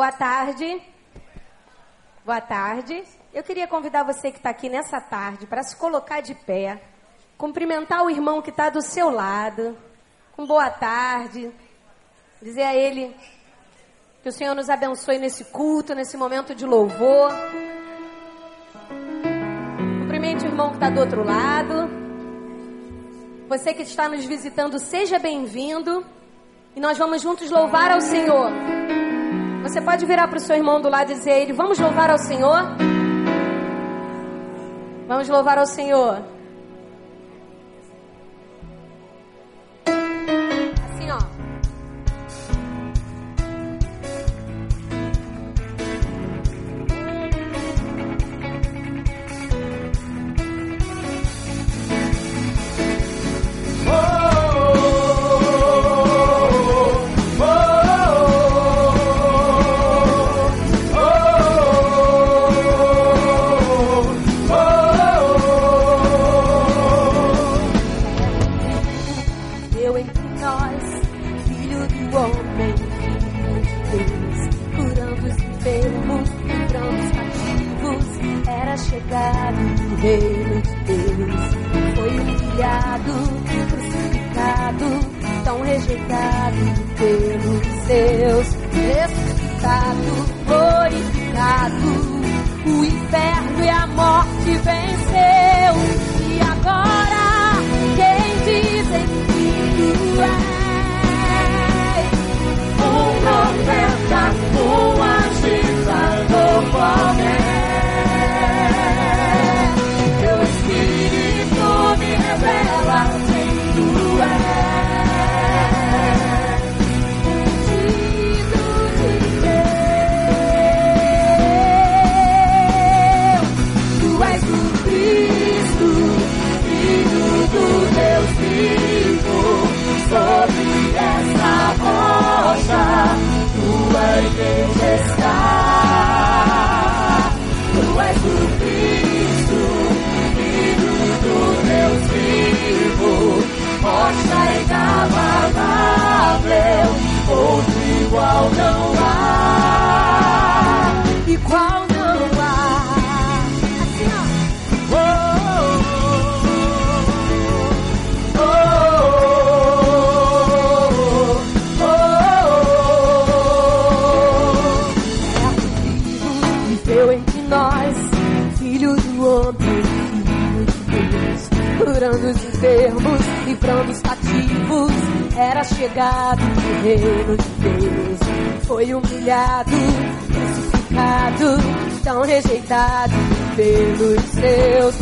Boa tarde. Boa tarde. Eu queria convidar você que está aqui nessa tarde para se colocar de pé, cumprimentar o irmão que está do seu lado, com boa tarde, dizer a ele que o Senhor nos abençoe nesse culto, nesse momento de louvor. Cumprimente o irmão que está do outro lado. Você que está nos visitando, seja bem-vindo. E nós vamos juntos louvar ao Senhor. Você pode virar para o seu irmão do lado e dizer a ele: Vamos louvar ao Senhor? Vamos louvar ao Senhor. pelo seus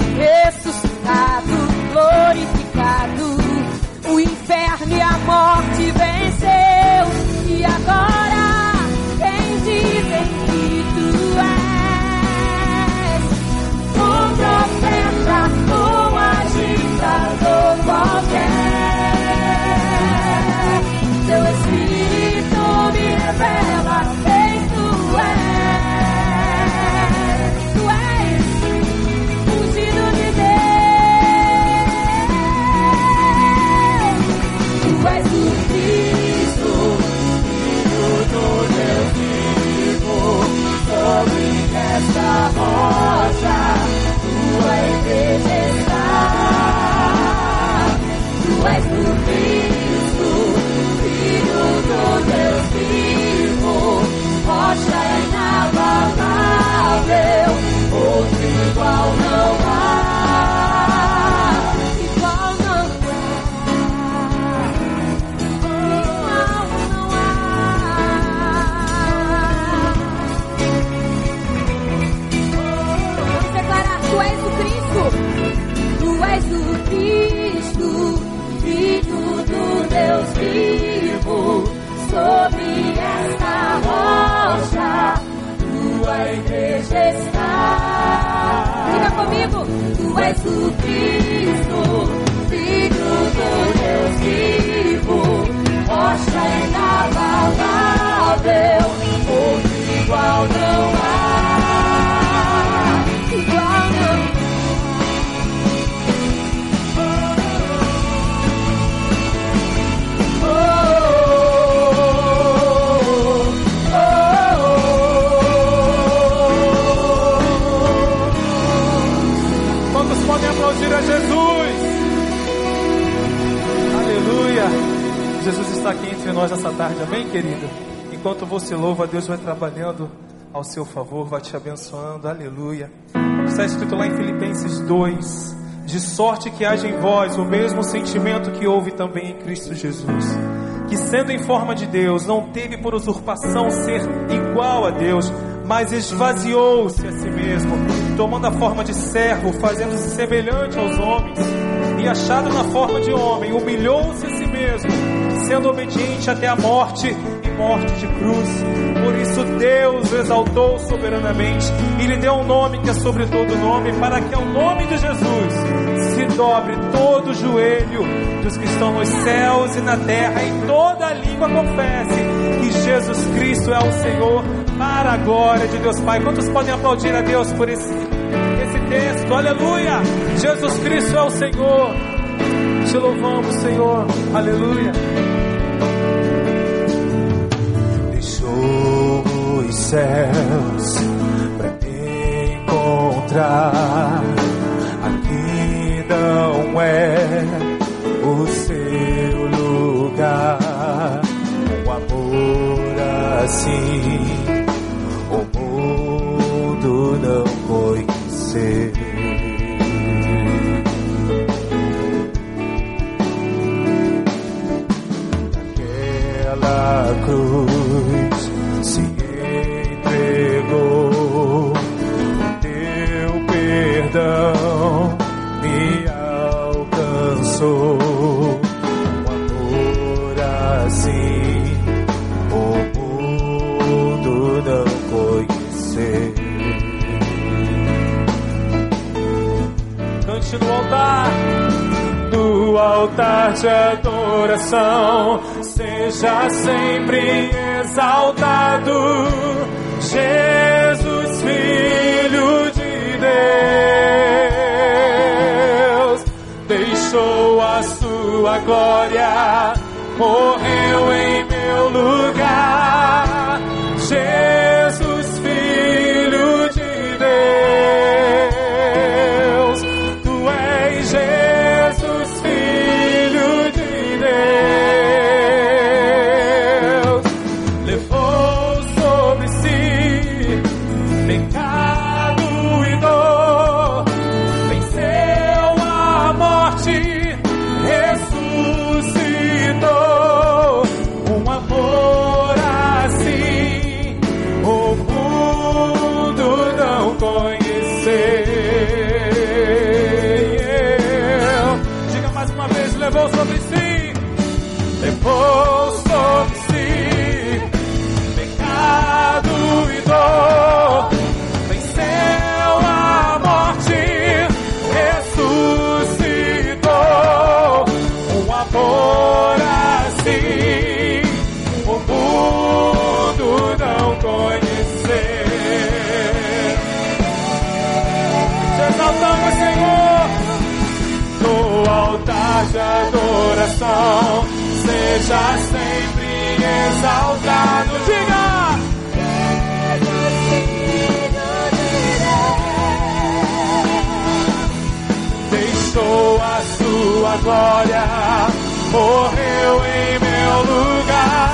wow. Está aqui entre nós essa tarde, amém, querido? Enquanto você louva, Deus vai trabalhando ao seu favor, vai te abençoando, aleluia. Está escrito lá em Filipenses 2: De sorte que haja em vós o mesmo sentimento que houve também em Cristo Jesus, que sendo em forma de Deus, não teve por usurpação ser igual a Deus, mas esvaziou-se a si mesmo, tomando a forma de servo, fazendo-se semelhante aos homens, e achado na forma de homem, humilhou-se a si mesmo, sendo obediente até a morte e morte de cruz. Por isso Deus exaltou soberanamente e lhe deu um nome que é sobre todo nome, para que ao nome de Jesus se dobre todo o joelho dos que estão nos céus e na terra, e toda língua confesse que Jesus Cristo é o Senhor, para a glória de Deus Pai. Quantos podem aplaudir a Deus por esse, esse texto? Aleluia! Jesus Cristo é o Senhor. Te louvamos, Senhor. Aleluia. Céus para me encontrar. Aqui não é o seu lugar. Um amor assim, o mundo não conhecer. Aquela cruz altar. no altar de adoração, seja sempre exaltado, Jesus, Filho de Deus, deixou a sua glória, morreu em meu lugar, seja sempre exaltado. Diga! Deixou a sua glória, morreu em meu lugar.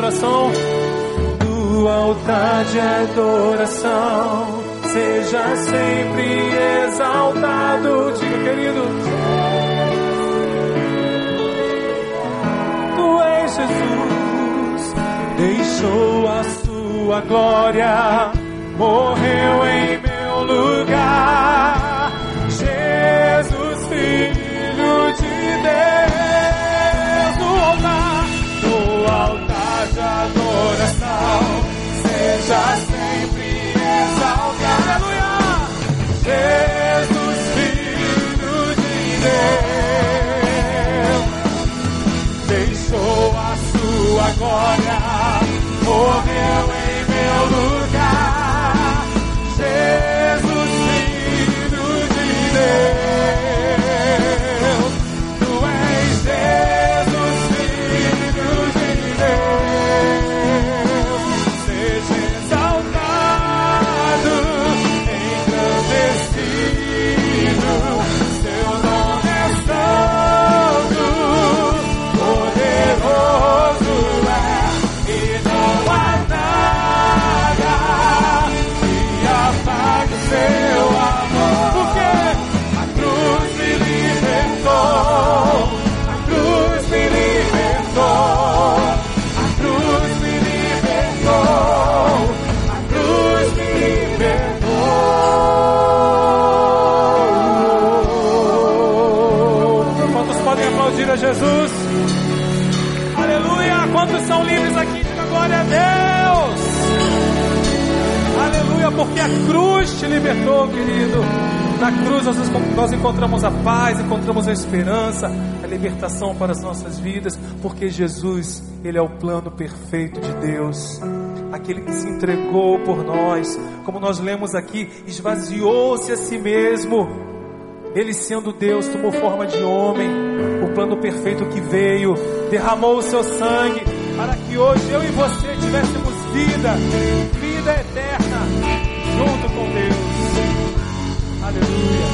Adoração. Do altar de adoração, seja sempre exaltado. Diga, querido. Tu és Jesus, deixou a sua glória, morreu em meu lugar. Seja sempre exaltado. Aleluia! Jesus, Filho de Deus, deixou a sua glória, say libertou, querido. Na cruz nós, nós encontramos a paz, encontramos a esperança, a libertação para as nossas vidas, porque Jesus, Ele é o plano perfeito de Deus. Aquele que se entregou por nós, como nós lemos aqui, esvaziou-se a si mesmo. Ele sendo Deus, tomou forma de homem, o plano perfeito que veio, derramou o seu sangue, para que hoje eu e você tivéssemos vida, vida eterna, junto com. Aleluia.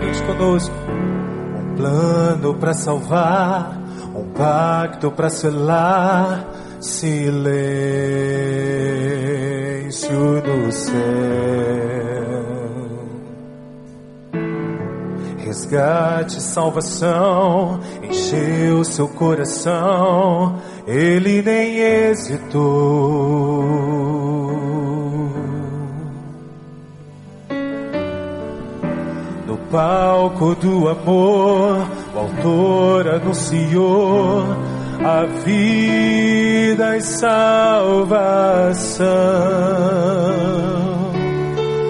Cante conosco. Um plano para salvar, um pacto para selar, silêncio no céu. Resgate, salvação, encheu seu coração, ele nem hesitou. No palco do amor, o autor anunciou a vida e salvação.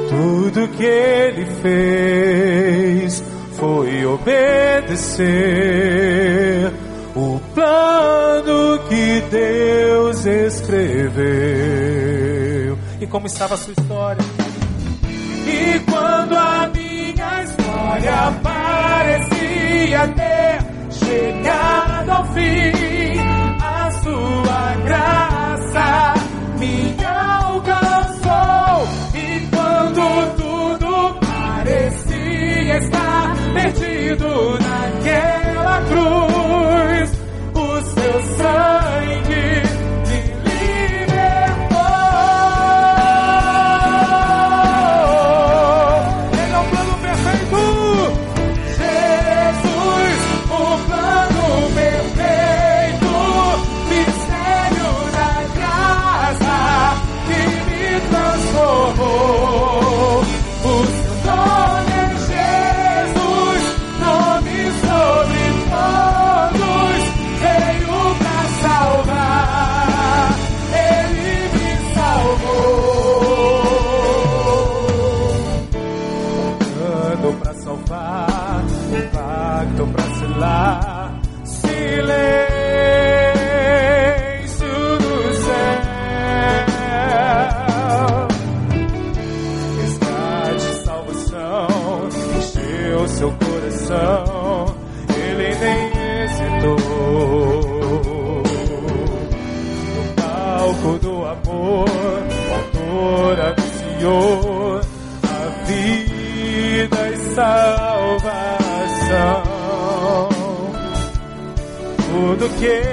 Tudo que ele fez foi obedecer o que Deus escreveu. E como estava a sua história? E quando a minha história parecia ter chegado ao fim, a sua graça me alcançou. E quando tudo parecia estar perdido o seu Tudo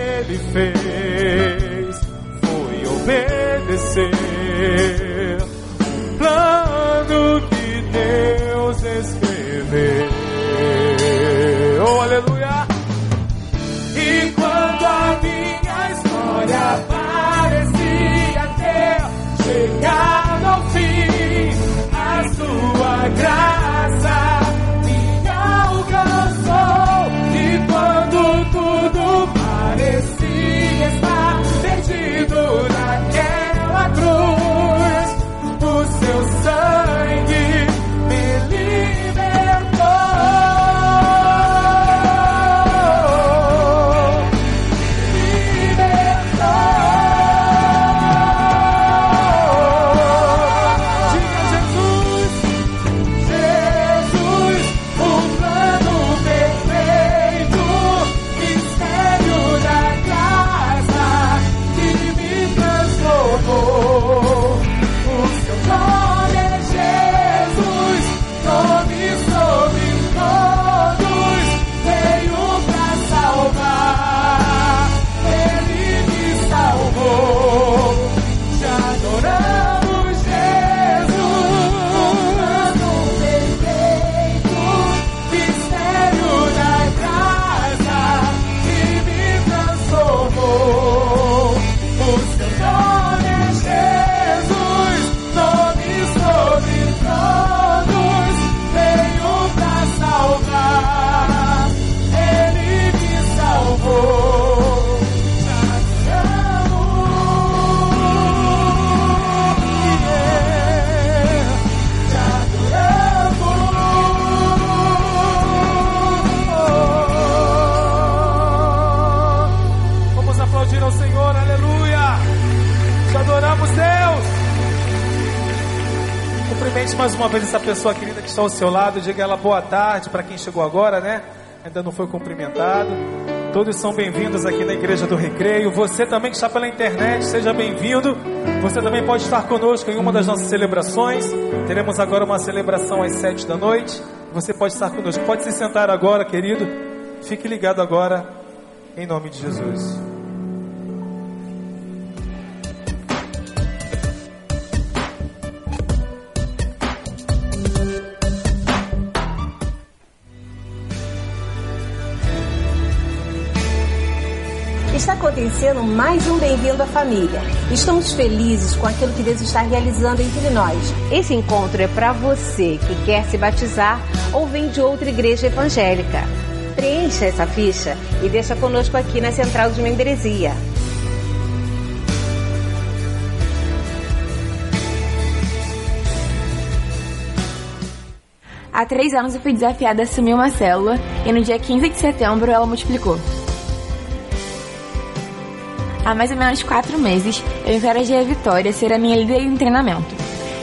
mais uma vez essa pessoa querida que está ao seu lado. Diga ela boa tarde para quem chegou agora, né? Ainda não foi cumprimentado. Todos são bem-vindos aqui na Igreja do Recreio. Você também que está pela internet, seja bem-vindo. Você também pode estar conosco em uma das nossas celebrações. Teremos agora uma celebração às sete da noite. Você pode estar conosco. Pode se sentar agora, querido. Fique ligado agora, em nome de Jesus. Acontecendo mais um Bem-vindo à Família. Estamos felizes com aquilo que Deus está realizando entre nós. Esse encontro é para você que quer se batizar ou vem de outra igreja evangélica. Preencha essa ficha e deixa conosco aqui na Central de Membresia. Há três anos eu fui desafiada a assumir uma célula e no dia 15 de setembro ela multiplicou. Há mais ou menos quatro meses, eu encorajei a Vitória a ser a minha líder em treinamento.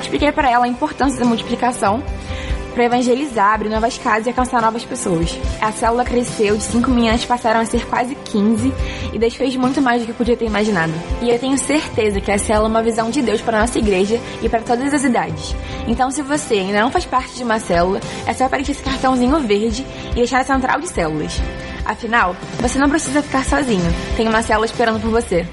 Expliquei para ela a importância da multiplicação para evangelizar, abrir novas casas e alcançar novas pessoas. A célula cresceu, de 5 meninas passaram a ser quase 15 e Deus fez muito mais do que eu podia ter imaginado. E eu tenho certeza que a célula é uma visão de Deus para a nossa igreja e para todas as idades. Então, se você ainda não faz parte de uma célula, é só preencher esse cartãozinho verde e deixar a central de células. Afinal, você não precisa ficar sozinho. Tem uma célula esperando por você.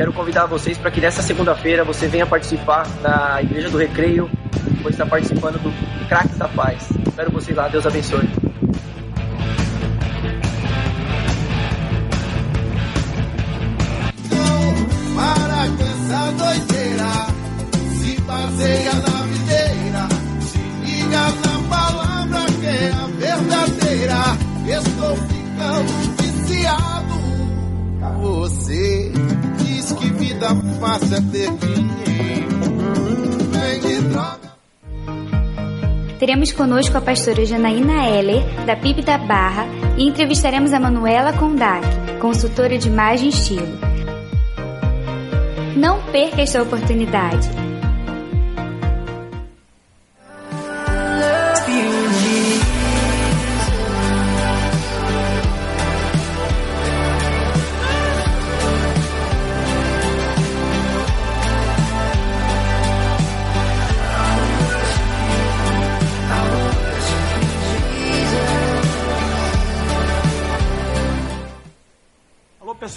Quero convidar vocês para que nessa segunda-feira você venha participar da Igreja do Recreio, pois está participando do Craques da Paz. Espero vocês lá, Deus abençoe. Para com essa doideira, se baseia na na palavra que é a verdadeira. Estou ficando viciado. Você diz que vida fácil é ter dinheiro. Vende droga. Teremos conosco a pastora Janaína Heller, da PIB da Barra, e entrevistaremos a Manuela Kondak, consultora de imagem e estilo. Não perca esta oportunidade.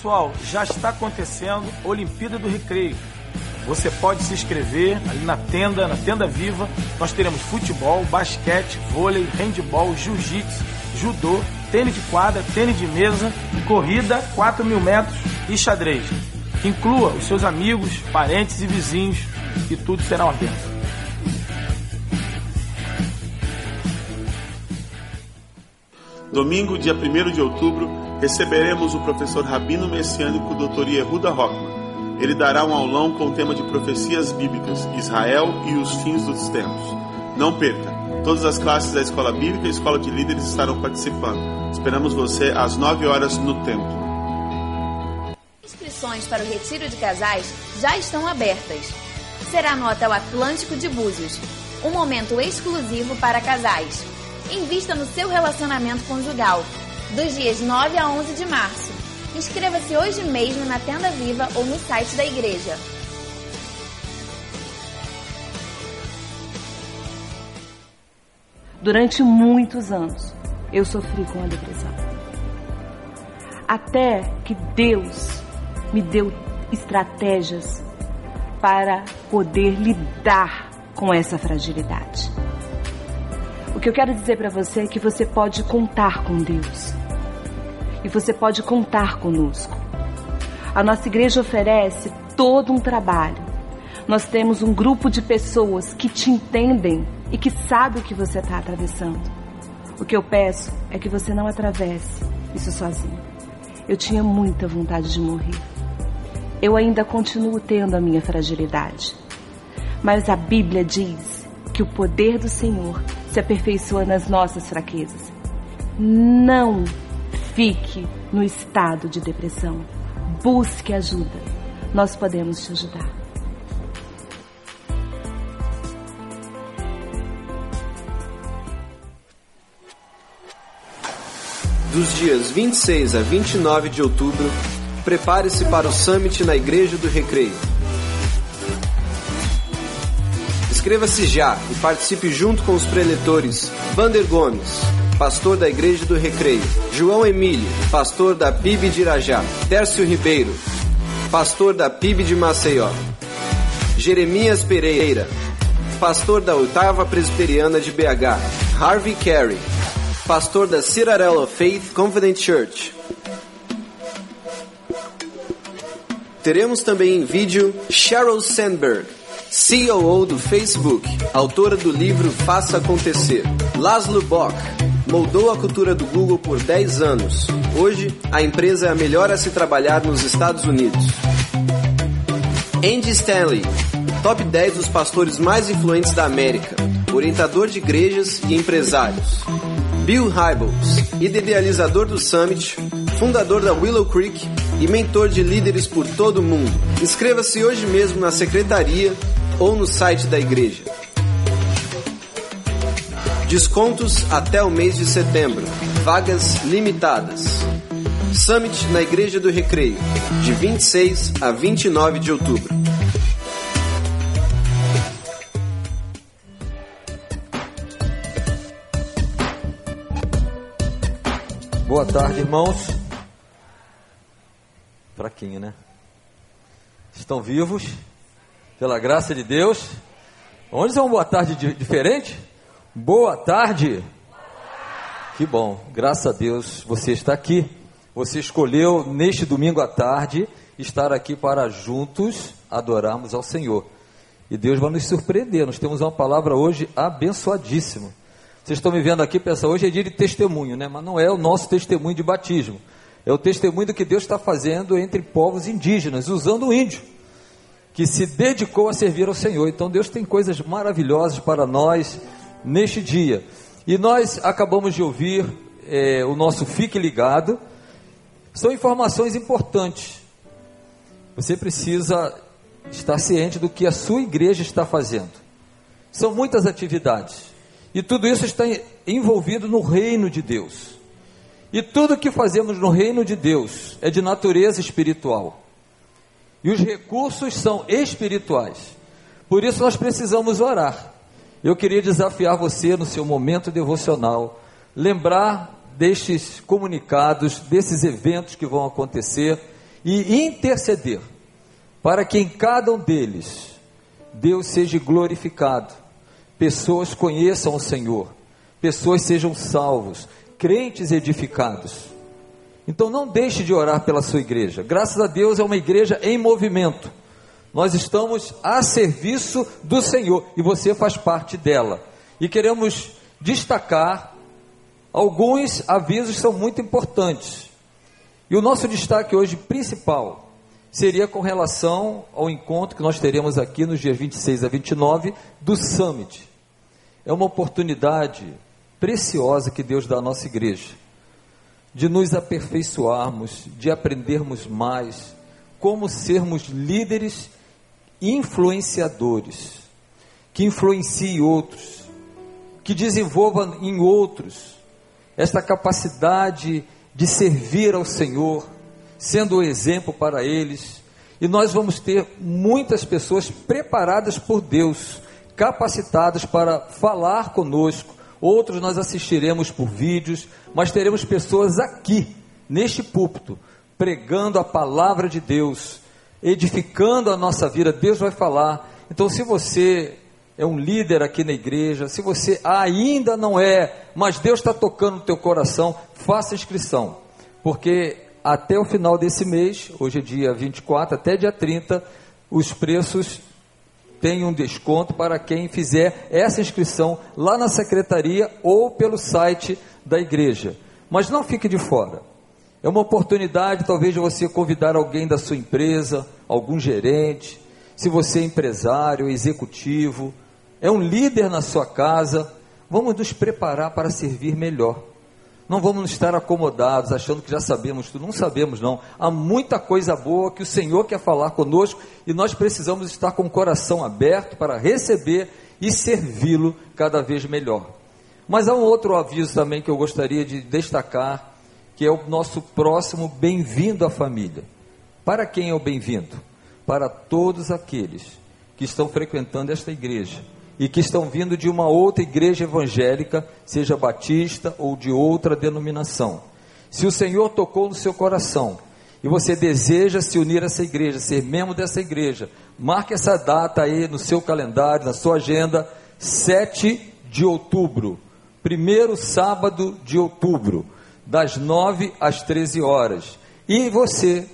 Pessoal, já está acontecendo Olimpíada do Recreio. Você pode se inscrever ali na tenda, na tenda viva. Nós teremos futebol, basquete, vôlei, handball, jiu-jitsu, judô, tênis de quadra, tênis de mesa, corrida, 4 mil metros e xadrez. Inclua os seus amigos, parentes e vizinhos e tudo será uma bênção. Domingo, dia 1 de outubro, receberemos o professor Rabino Messiânico Dr. Yehuda Rockman. Ele dará um aulão com o tema de profecias bíblicas, Israel e os fins dos tempos. Não perca! Todas as classes da Escola Bíblica e Escola de Líderes estarão participando. Esperamos você às 9 horas no templo. Inscrições para o Retiro de Casais já estão abertas. Será no Hotel Atlântico de Búzios. Um momento exclusivo para casais. Invista no seu relacionamento conjugal. Dos dias 9 a 11 de março. Inscreva-se hoje mesmo na Tenda Viva ou no site da igreja. Durante muitos anos, eu sofri com a depressão. Até que Deus me deu estratégias para poder lidar com essa fragilidade. O que eu quero dizer para você é que você pode contar com Deus. E você pode contar conosco. A nossa igreja oferece todo um trabalho. Nós temos um grupo de pessoas que te entendem e que sabem o que você está atravessando. O que eu peço é que você não atravesse isso sozinho. Eu tinha muita vontade de morrer. Eu ainda continuo tendo a minha fragilidade. Mas a Bíblia diz que o poder do Senhor se aperfeiçoa nas nossas fraquezas. Não fique no estado de depressão. busque ajuda. Nós podemos te ajudar. Dos dias 26 a 29 de outubro, prepare-se para o Summit na Igreja do Recreio. Inscreva-se já e participe junto com os preletores Vander Gomes, pastor da Igreja do Recreio, João Emílio, pastor da PIB de Irajá, Tércio Ribeiro, pastor da PIB de Maceió, Jeremias Pereira, pastor da Oitava Presbiteriana de BH, Harvey Carey, pastor da Citadel of Faith Confident Church. Teremos também em vídeo Sheryl Sandberg, COO do Facebook, autora do livro Faça Acontecer. Laszlo Bock, moldou a cultura do Google por 10 anos. Hoje, a empresa é a melhor a se trabalhar nos Estados Unidos. Andy Stanley, top 10 dos pastores mais influentes da América, orientador de igrejas e empresários. Bill Hybels, idealizador do Summit, fundador da Willow Creek e mentor de líderes por todo o mundo. Inscreva-se hoje mesmo na secretaria ou no site da igreja. Descontos até o mês de setembro. Vagas limitadas. Summit na Igreja do Recreio, de 26 a 29 de outubro. Boa tarde, irmãos. Fraquinho, né? Estão vivos, pela graça de Deus. Vamos dizer uma boa tarde diferente? Boa tarde. Que bom, graças a Deus você está aqui. Você escolheu neste domingo à tarde estar aqui para juntos adorarmos ao Senhor. E Deus vai nos surpreender. Nós temos uma palavra hoje abençoadíssima. Vocês estão me vendo aqui, pensa, hoje é dia de testemunho, né? Mas não é o nosso testemunho de batismo. É o testemunho do que Deus está fazendo entre povos indígenas, usando o índio, que se dedicou a servir ao Senhor. Então Deus tem coisas maravilhosas para nós neste dia. E nós acabamos de ouvir é, o nosso Fique Ligado. São informações importantes. Você precisa estar ciente do que a sua igreja está fazendo. São muitas atividades. E tudo isso está envolvido no reino de Deus. E tudo que fazemos no reino de Deus é de natureza espiritual. E os recursos são espirituais. Por isso nós precisamos orar. Eu queria desafiar você no seu momento devocional, lembrar destes comunicados, desses eventos que vão acontecer e interceder para que em cada um deles Deus seja glorificado pessoas conheçam o Senhor, pessoas sejam salvos, crentes edificados. Então não deixe de orar pela sua igreja. Graças a Deus é uma igreja em movimento. Nós estamos a serviço do Senhor e você faz parte dela. E queremos destacar alguns avisos são muito importantes. E o nosso destaque hoje principal seria com relação ao encontro que nós teremos aqui nos dias 26 a 29 do Summit. É uma oportunidade preciosa que Deus dá à nossa igreja, de nos aperfeiçoarmos, de aprendermos mais, como sermos líderes influenciadores, que influenciem outros, que desenvolvam em outros esta capacidade de servir ao Senhor, sendo o exemplo para eles. E nós vamos ter muitas pessoas preparadas por Deus capacitados para falar conosco. Outros nós assistiremos por vídeos, mas teremos pessoas aqui, neste púlpito, pregando a palavra de Deus, edificando a nossa vida. Deus vai falar. Então, se você é um líder aqui na igreja, se você ainda não é, mas Deus está tocando no teu coração, faça inscrição, porque até o final desse mês, hoje é dia 24, até dia 30, os preços tem um desconto para quem fizer essa inscrição lá na secretaria ou pelo site da igreja. Mas não fique de fora. É uma oportunidade, talvez, de você convidar alguém da sua empresa, algum gerente, se você é empresário, executivo, é um líder na sua casa. Vamos nos preparar para servir melhor. Não vamos estar acomodados, achando que já sabemos tudo. Não sabemos, não. Há muita coisa boa que o Senhor quer falar conosco e nós precisamos estar com o coração aberto para receber e servi-lo cada vez melhor. Mas há um outro aviso também que eu gostaria de destacar, que é o nosso próximo bem-vindo à família. Para quem é o bem-vindo? Para todos aqueles que estão frequentando esta igreja e que estão vindo de uma outra igreja evangélica, seja batista ou de outra denominação. Se o Senhor tocou no seu coração e você deseja se unir a essa igreja, ser membro dessa igreja, marque essa data aí no seu calendário, na sua agenda, 7 de outubro, primeiro sábado de outubro, das 9 às 13 horas. E você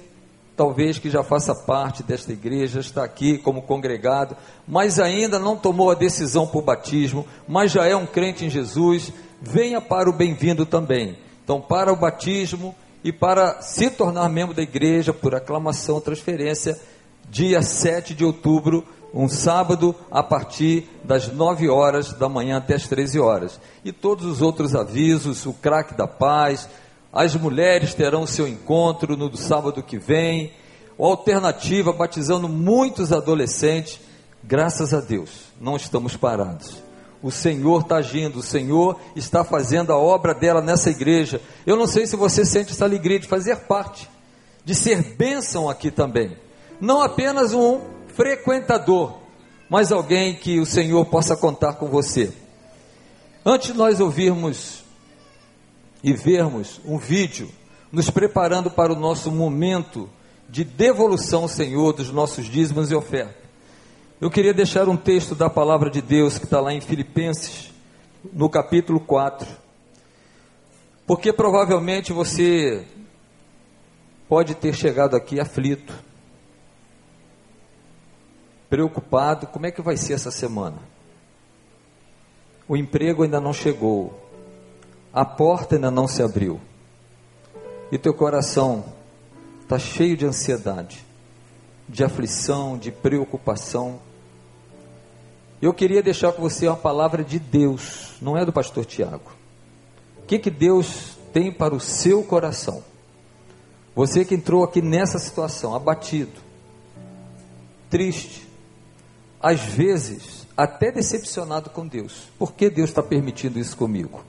talvez que já faça parte desta igreja, está aqui como congregado, mas ainda não tomou a decisão por batismo, mas já é um crente em Jesus, venha para o bem-vindo também. Então, para o batismo e para se tornar membro da igreja por aclamação, transferência, dia 7 de outubro, um sábado, a partir das 9 horas da manhã até as 13 horas. E todos os outros avisos, o craque da paz, as mulheres terão seu encontro no sábado que vem. O Alternativa batizando muitos adolescentes. Graças a Deus, não estamos parados. O Senhor está agindo, o Senhor está fazendo a obra dela nessa igreja. Eu não sei se você sente essa alegria de fazer parte, de ser bênção aqui também. Não apenas um frequentador, mas alguém que o Senhor possa contar com você. Antes de nós ouvirmos e vermos um vídeo nos preparando para o nosso momento de devolução, Senhor, dos nossos dízimos e ofertas. Eu queria deixar um texto da palavra de Deus que está lá em Filipenses, no capítulo 4. Porque provavelmente você pode ter chegado aqui aflito, preocupado: como é que vai ser essa semana? O emprego ainda não chegou, a porta ainda não se abriu. E teu coração está cheio de ansiedade, de aflição, de preocupação. Eu queria deixar com você uma palavra de Deus, não é do pastor Tiago. O que, que Deus tem para o seu coração? Você que entrou aqui nessa situação, abatido, triste, às vezes até decepcionado com Deus. Por que Deus está permitindo isso comigo?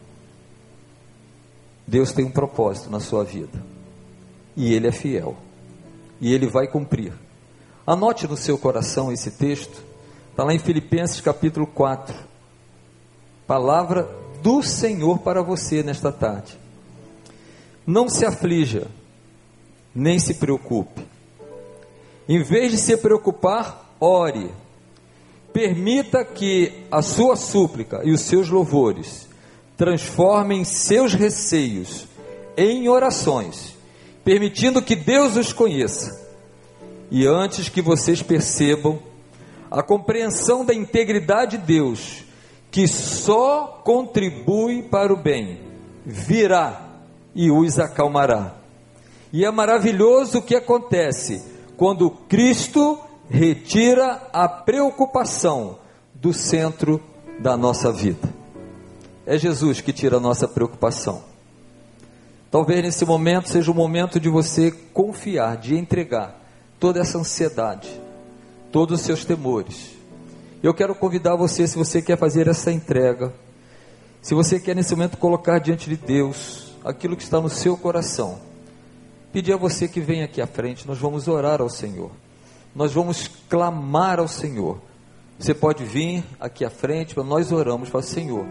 Deus tem um propósito na sua vida. E Ele é fiel. E Ele vai cumprir. Anote no seu coração esse texto. Está lá em Filipenses capítulo 4. Palavra do Senhor para você nesta tarde. Não se aflija, nem se preocupe. Em vez de se preocupar, ore. Permita que a sua súplica e os seus louvores transformem seus receios em orações, permitindo que Deus os conheça. E antes que vocês percebam a compreensão da integridade de Deus, que só contribui para o bem, virá e os acalmará. E é maravilhoso o que acontece quando Cristo retira a preocupação do centro da nossa vida. É Jesus que tira a nossa preocupação. Talvez nesse momento seja o momento de você confiar, de entregar toda essa ansiedade, todos os seus temores. Eu quero convidar você, se você quer fazer essa entrega, se você quer nesse momento colocar diante de Deus aquilo que está no seu coração, pedir a você que venha aqui à frente, nós vamos orar ao Senhor, nós vamos clamar ao Senhor. Você pode vir aqui à frente, nós oramos, o Senhor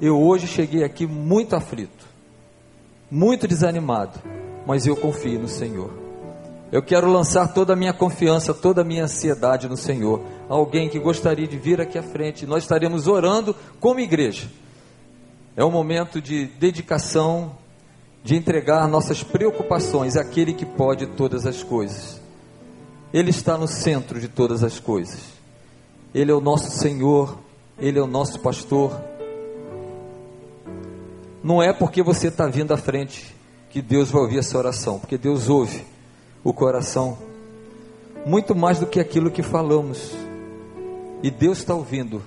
eu hoje cheguei aqui muito aflito, muito desanimado, mas eu confio no Senhor. Eu quero lançar toda a minha confiança, toda a minha ansiedade no Senhor. Alguém que gostaria de vir aqui à frente, nós estaremos orando como igreja. É um momento de dedicação, de entregar nossas preocupações àquele que pode todas as coisas. Ele está no centro de todas as coisas. Ele é o nosso Senhor, Ele é o nosso pastor, não é porque você está vindo à frente que Deus vai ouvir essa oração, porque Deus ouve o coração muito mais do que aquilo que falamos. E Deus está ouvindo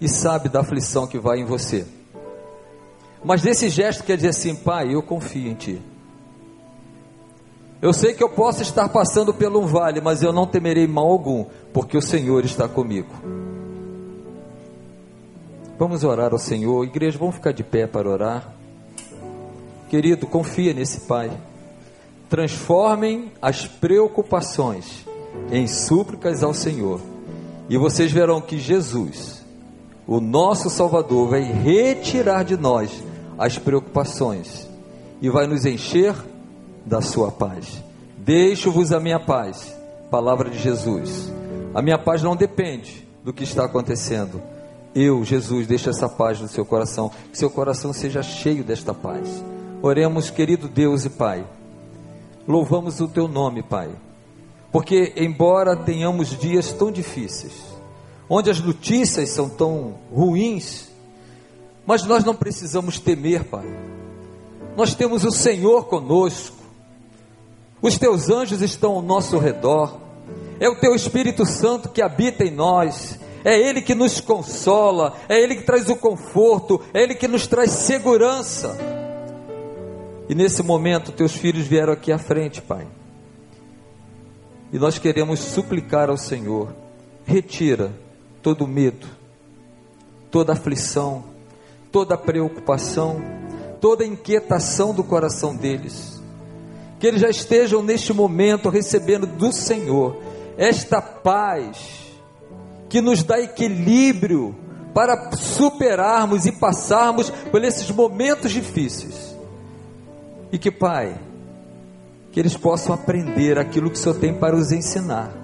e sabe da aflição que vai em você. Mas desse gesto quer dizer assim, pai, eu confio em ti. Eu sei que eu posso estar passando pelo um vale, mas eu não temerei mal algum, porque o Senhor está comigo. Vamos orar ao Senhor. Igreja, vamos ficar de pé para orar. Querido, confia nesse Pai. Transformem as preocupações em súplicas ao Senhor. E vocês verão que Jesus, o nosso Salvador, vai retirar de nós as preocupações e vai nos encher da sua paz. Deixo-vos a minha paz. Palavra de Jesus. A minha paz não depende do que está acontecendo. Eu, Jesus, deixo essa paz no seu coração. Que seu coração seja cheio desta paz. Oremos, querido Deus e Pai. Louvamos o teu nome, Pai. Porque, embora tenhamos dias tão difíceis, onde as notícias são tão ruins, mas nós não precisamos temer, Pai. Nós temos o Senhor conosco. Os teus anjos estão ao nosso redor. É o teu Espírito Santo que habita em nós. É Ele que nos consola. É Ele que traz o conforto. É Ele que nos traz segurança. E nesse momento, teus filhos vieram aqui à frente, Pai. E nós queremos suplicar ao Senhor: retira todo medo, toda aflição, toda preocupação, toda inquietação do coração deles. Que eles já estejam neste momento recebendo do Senhor esta paz que nos dá equilíbrio para superarmos e passarmos por esses momentos difíceis. E que, Pai, que eles possam aprender aquilo que o Senhor tem para os ensinar.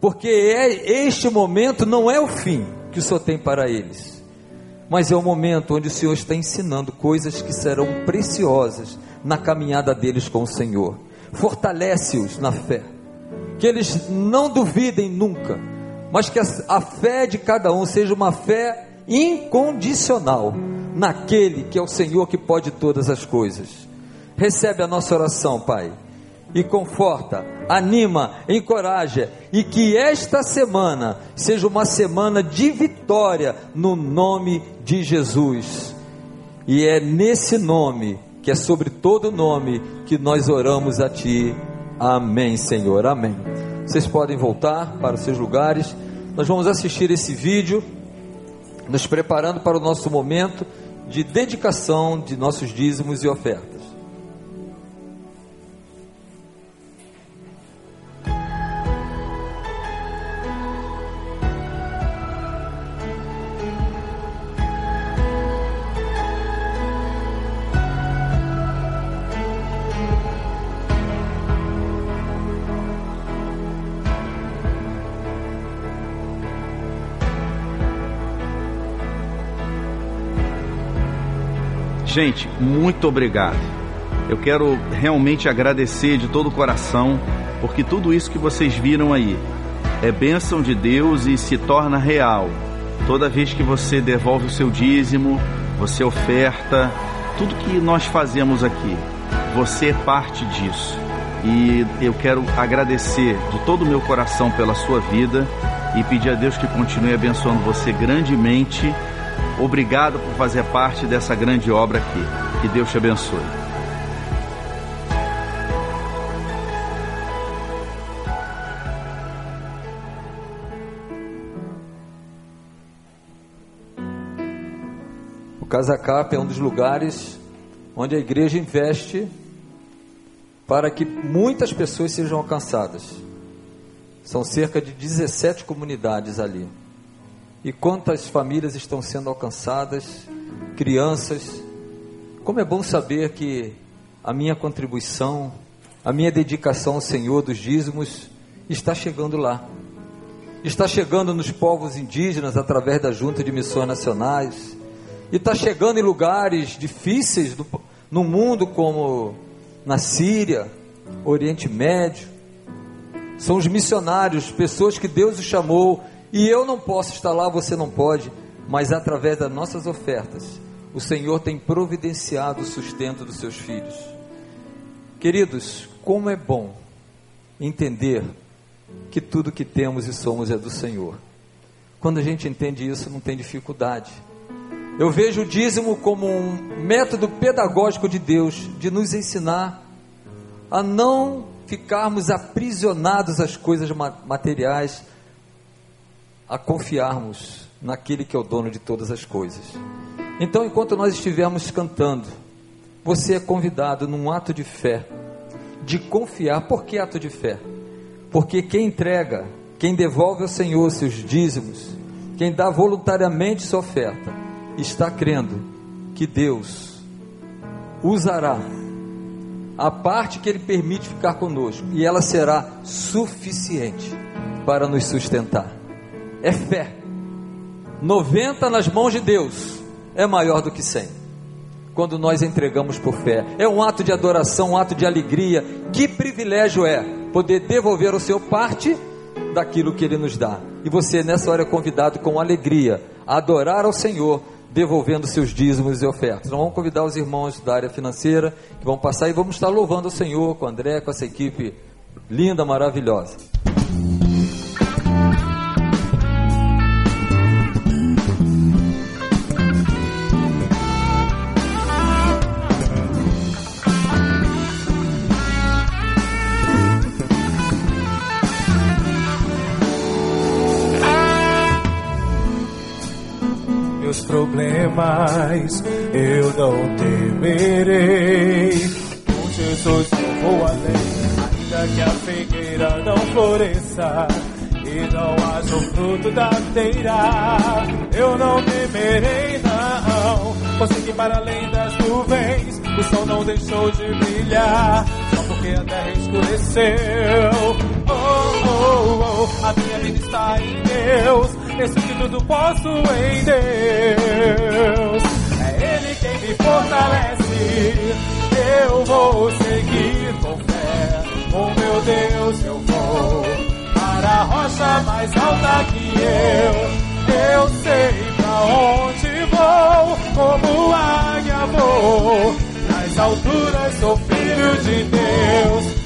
Porque é, este momento não é o fim que o Senhor tem para eles, mas é o momento onde o Senhor está ensinando coisas que serão preciosas na caminhada deles com o Senhor. Fortalece-os na fé, que eles não duvidem nunca, mas que a, fé de cada um seja uma fé incondicional naquele que é o Senhor que pode todas as coisas. Recebe a nossa oração, Pai, e conforta, anima, encoraja, e que esta semana seja uma semana de vitória no nome de Jesus. E é nesse nome, que é sobre todo nome, que nós oramos a Ti. Amém, Senhor. Amém. Vocês podem voltar para os seus lugares. Nós vamos assistir esse vídeo, nos preparando para o nosso momento de dedicação de nossos dízimos e ofertas. Gente, muito obrigado. Eu quero realmente agradecer de todo o coração, porque tudo isso que vocês viram aí é bênção de Deus e se torna real. Toda vez que você devolve o seu dízimo, você oferta, tudo que nós fazemos aqui, você é parte disso. E eu quero agradecer de todo o meu coração pela sua vida e pedir a Deus que continue abençoando você grandemente Obrigado por fazer parte dessa grande obra aqui. Que Deus te abençoe. O Casacap é um dos lugares onde a igreja investe para que muitas pessoas sejam alcançadas. São cerca de 17 comunidades ali. E quantas famílias estão sendo alcançadas, crianças. Como é bom saber que a minha contribuição, a minha dedicação ao Senhor dos dízimos está chegando lá. Está chegando nos povos indígenas através da Junta de Missões Nacionais. E está chegando em lugares difíceis do, no mundo, como na Síria, Oriente Médio. São os missionários, pessoas que Deus os chamou e eu não posso estar lá, você não pode, mas através das nossas ofertas, o Senhor tem providenciado o sustento dos seus filhos. Queridos, como é bom entender que tudo que temos e somos é do Senhor. Quando a gente entende isso, não tem dificuldade. Eu vejo o dízimo como um método pedagógico de Deus de nos ensinar a não ficarmos aprisionados às coisas materiais, a confiarmos naquele que é o dono de todas as coisas. Então, enquanto nós estivermos cantando, você é convidado num ato de fé, de confiar. Por que ato de fé? Porque quem entrega, quem devolve ao Senhor seus dízimos, quem dá voluntariamente sua oferta, está crendo que Deus usará a parte que Ele permite ficar conosco e ela será suficiente para nos sustentar. É fé. 90 nas mãos de Deus é maior do que 100. Quando nós entregamos por fé, é um ato de adoração, um ato de alegria. Que privilégio é poder devolver ao Senhor parte daquilo que Ele nos dá. E você, nessa hora, é convidado com alegria a adorar ao Senhor, devolvendo seus dízimos e ofertas. Vamos convidar os irmãos da área financeira que vão passar e vamos estar louvando o Senhor com o André, com essa equipe linda, maravilhosa. Problemas eu não temerei. Com Jesus eu vou além, ainda que a figueira não floresça e não haja o fruto da videira. Eu não temerei, não. Consegui para além das nuvens, o sol não deixou de brilhar, só porque a terra escureceu. Oh, oh, oh, a minha vida está em Deus penso que tudo posso em Deus. É Ele quem me fortalece. Eu vou seguir com fé. Com meu Deus eu vou para a rocha mais alta que eu. Eu sei pra onde vou, como águia vou. Nas alturas sou filho de Deus.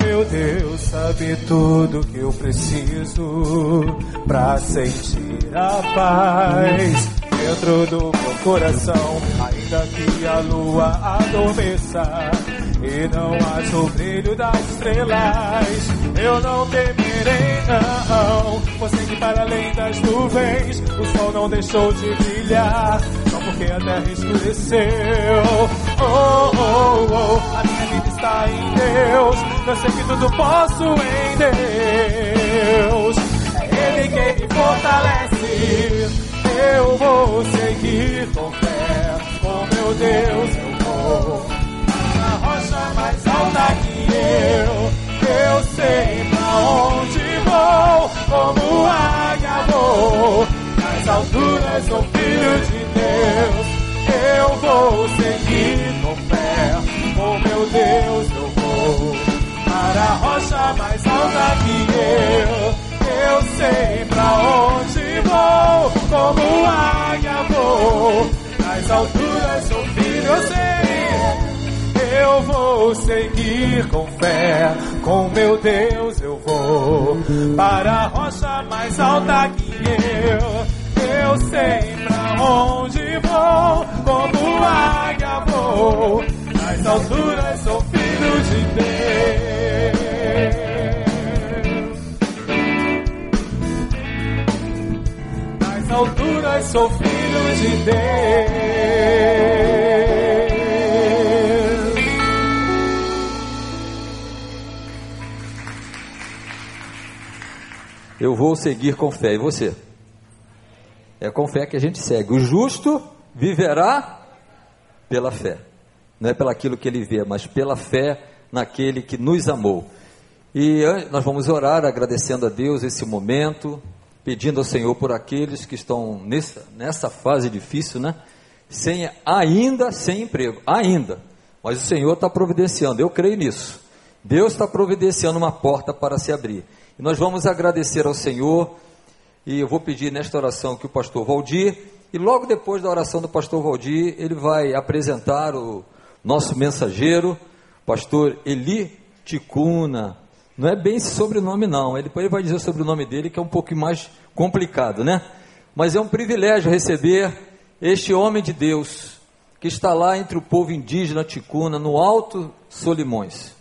Meu Deus sabe tudo que eu preciso pra sentir a paz dentro do meu coração, ainda que a lua adormeça e não haja o brilho das estrelas. Eu não temerei, não. Você que para além das nuvens, o sol não deixou de brilhar, só porque a terra escureceu. Oh, oh, oh, a minha vida está em Deus. Eu sei que tudo posso em Deus. É Ele quem me fortalece. Eu vou seguir com fé. Com meu Deus eu vou. Na rocha mais alta que eu. Eu sei pra onde vou. Como águia vou. Nas alturas sou filho de Deus. Eu vou seguir com fé. Com meu Deus eu vou para a rocha mais alta que eu. Eu sei pra onde vou, como águia vou. Nas alturas sou filho, eu sei. Eu vou seguir com fé, com meu Deus eu vou para a rocha mais alta que eu. Eu sei pra onde vou, como águia vou. Nas alturas sou filho de Deus. Nas alturas sou filho de Deus. Eu vou seguir com fé. E você? É com fé que a gente segue. O justo viverá pela fé. Não é pelaquilo que ele vê, mas pela fé naquele que nos amou. E nós vamos orar agradecendo a Deus esse momento, pedindo ao Senhor por aqueles que estão nessa, nessa fase difícil, né? Sem, ainda sem emprego, ainda. Mas o Senhor está providenciando, eu creio nisso. Deus está providenciando uma porta para se abrir. E nós vamos agradecer ao Senhor. E eu vou pedir nesta oração que o pastor Valdir E logo depois da oração do pastor Valdir, ele vai apresentar o nosso mensageiro, pastor Eli Ticuna. Não é bem esse sobrenome, não. Ele, depois ele vai dizer o sobrenome dele, que é um pouco mais complicado, né? Mas é um privilégio receber este homem de Deus, que está lá entre o povo indígena Ticuna, no Alto Solimões.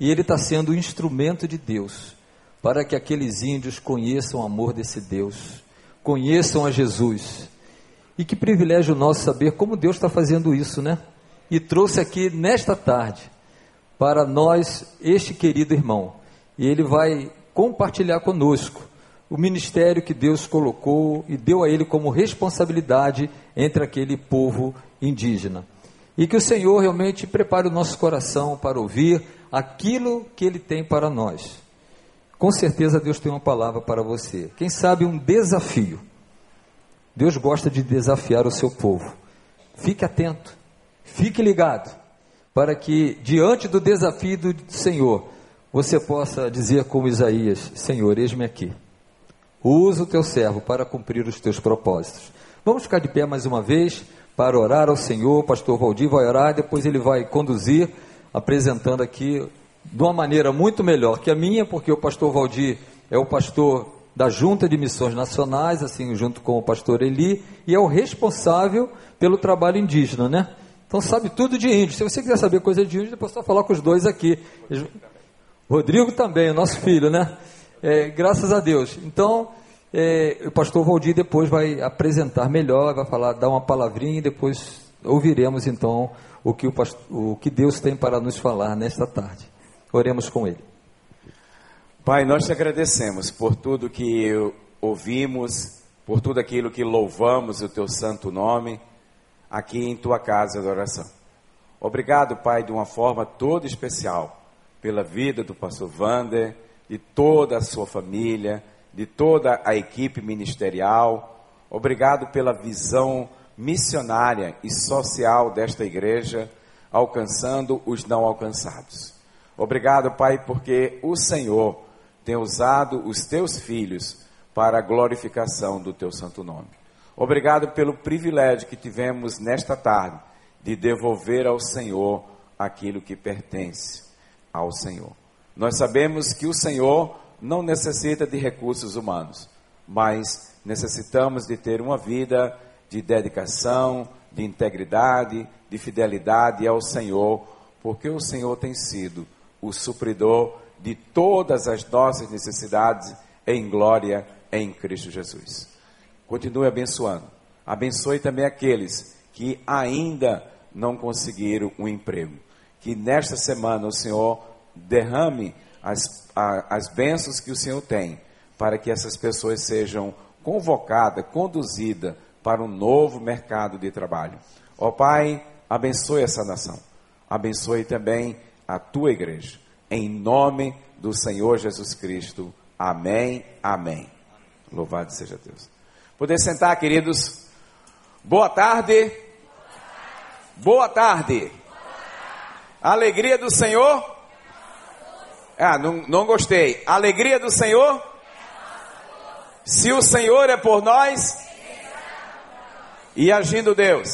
E ele está sendo o instrumento de Deus para que aqueles índios conheçam o amor desse Deus, conheçam a Jesus. E que privilégio nosso saber como Deus está fazendo isso, né? E trouxe aqui nesta tarde para nós este querido irmão. E ele vai compartilhar conosco o ministério que Deus colocou e deu a ele como responsabilidade entre aquele povo indígena. E que o Senhor realmente prepare o nosso coração para ouvir aquilo que ele tem para nós. Com certeza Deus tem uma palavra para você. Quem sabe um desafio. Deus gosta de desafiar o seu povo. Fique atento, fique ligado, para que diante do desafio do Senhor, você possa dizer como Isaías: Senhor, eis-me aqui. Usa o teu servo para cumprir os teus propósitos. Vamos ficar de pé mais uma vez para orar ao Senhor. O pastor Valdir vai orar, depois ele vai conduzir, apresentando aqui de uma maneira muito melhor que a minha, porque o pastor Valdir é o pastor da Junta de Missões Nacionais, assim, junto com o pastor Eli, e é o responsável pelo trabalho indígena, né? Então sabe tudo de índio. Se você quiser saber coisa de índio, depois só falar com os dois aqui. Rodrigo também, nosso filho, né? É, graças a Deus. Então, é, o pastor Valdir depois vai apresentar melhor, vai falar, dar uma palavrinha e depois ouviremos então o que, o, o que Deus tem para nos falar nesta tarde. Oremos com Ele. Pai, nós te agradecemos por tudo que ouvimos, por tudo aquilo que louvamos o teu santo nome aqui em tua casa de oração. Obrigado, Pai, de uma forma toda especial pela vida do pastor Vander, de toda a sua família, de toda a equipe ministerial. Obrigado pela visão missionária e social desta igreja, alcançando os não alcançados. Obrigado, Pai, porque o Senhor tem usado os teus filhos para a glorificação do teu santo nome. Obrigado pelo privilégio que tivemos nesta tarde de devolver ao Senhor aquilo que pertence ao Senhor. Nós sabemos que o Senhor não necessita de recursos humanos, mas necessitamos de ter uma vida de dedicação, de integridade, de fidelidade ao Senhor, porque o Senhor tem sido o supridor de todas as nossas necessidades em glória em Cristo Jesus. Continue abençoando. Abençoe também aqueles que ainda não conseguiram um emprego. Que nesta semana o Senhor derrame as, a, as bênçãos que o Senhor tem para que essas pessoas sejam convocadas, conduzidas para um novo mercado de trabalho. Ó Pai, abençoe essa nação. Abençoe também a tua igreja. Em nome do Senhor Jesus Cristo. Amém, amém. Louvado seja Deus. Poder sentar, queridos. Boa tarde. Boa tarde. Alegria do Senhor. Ah, não, não gostei. Alegria do Senhor. Se o Senhor é por nós. E agindo Deus.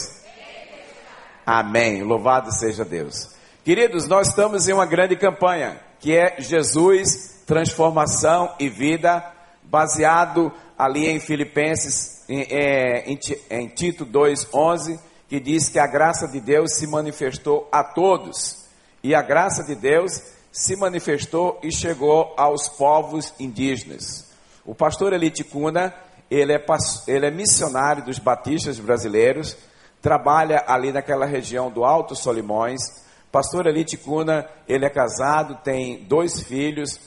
Amém. Louvado seja Deus. Queridos, nós estamos em uma grande campanha, que é Jesus, transformação e vida, baseado ali em Filipenses, em, é, em, em Tito 2,11, que diz que a graça de Deus se manifestou a todos. E a graça de Deus se manifestou e chegou aos povos indígenas. O pastor Elite Cuna, ele é, ele é missionário dos batistas brasileiros, trabalha ali naquela região do Alto Solimões, Pastor Elite Cuna, ele é casado, tem dois filhos,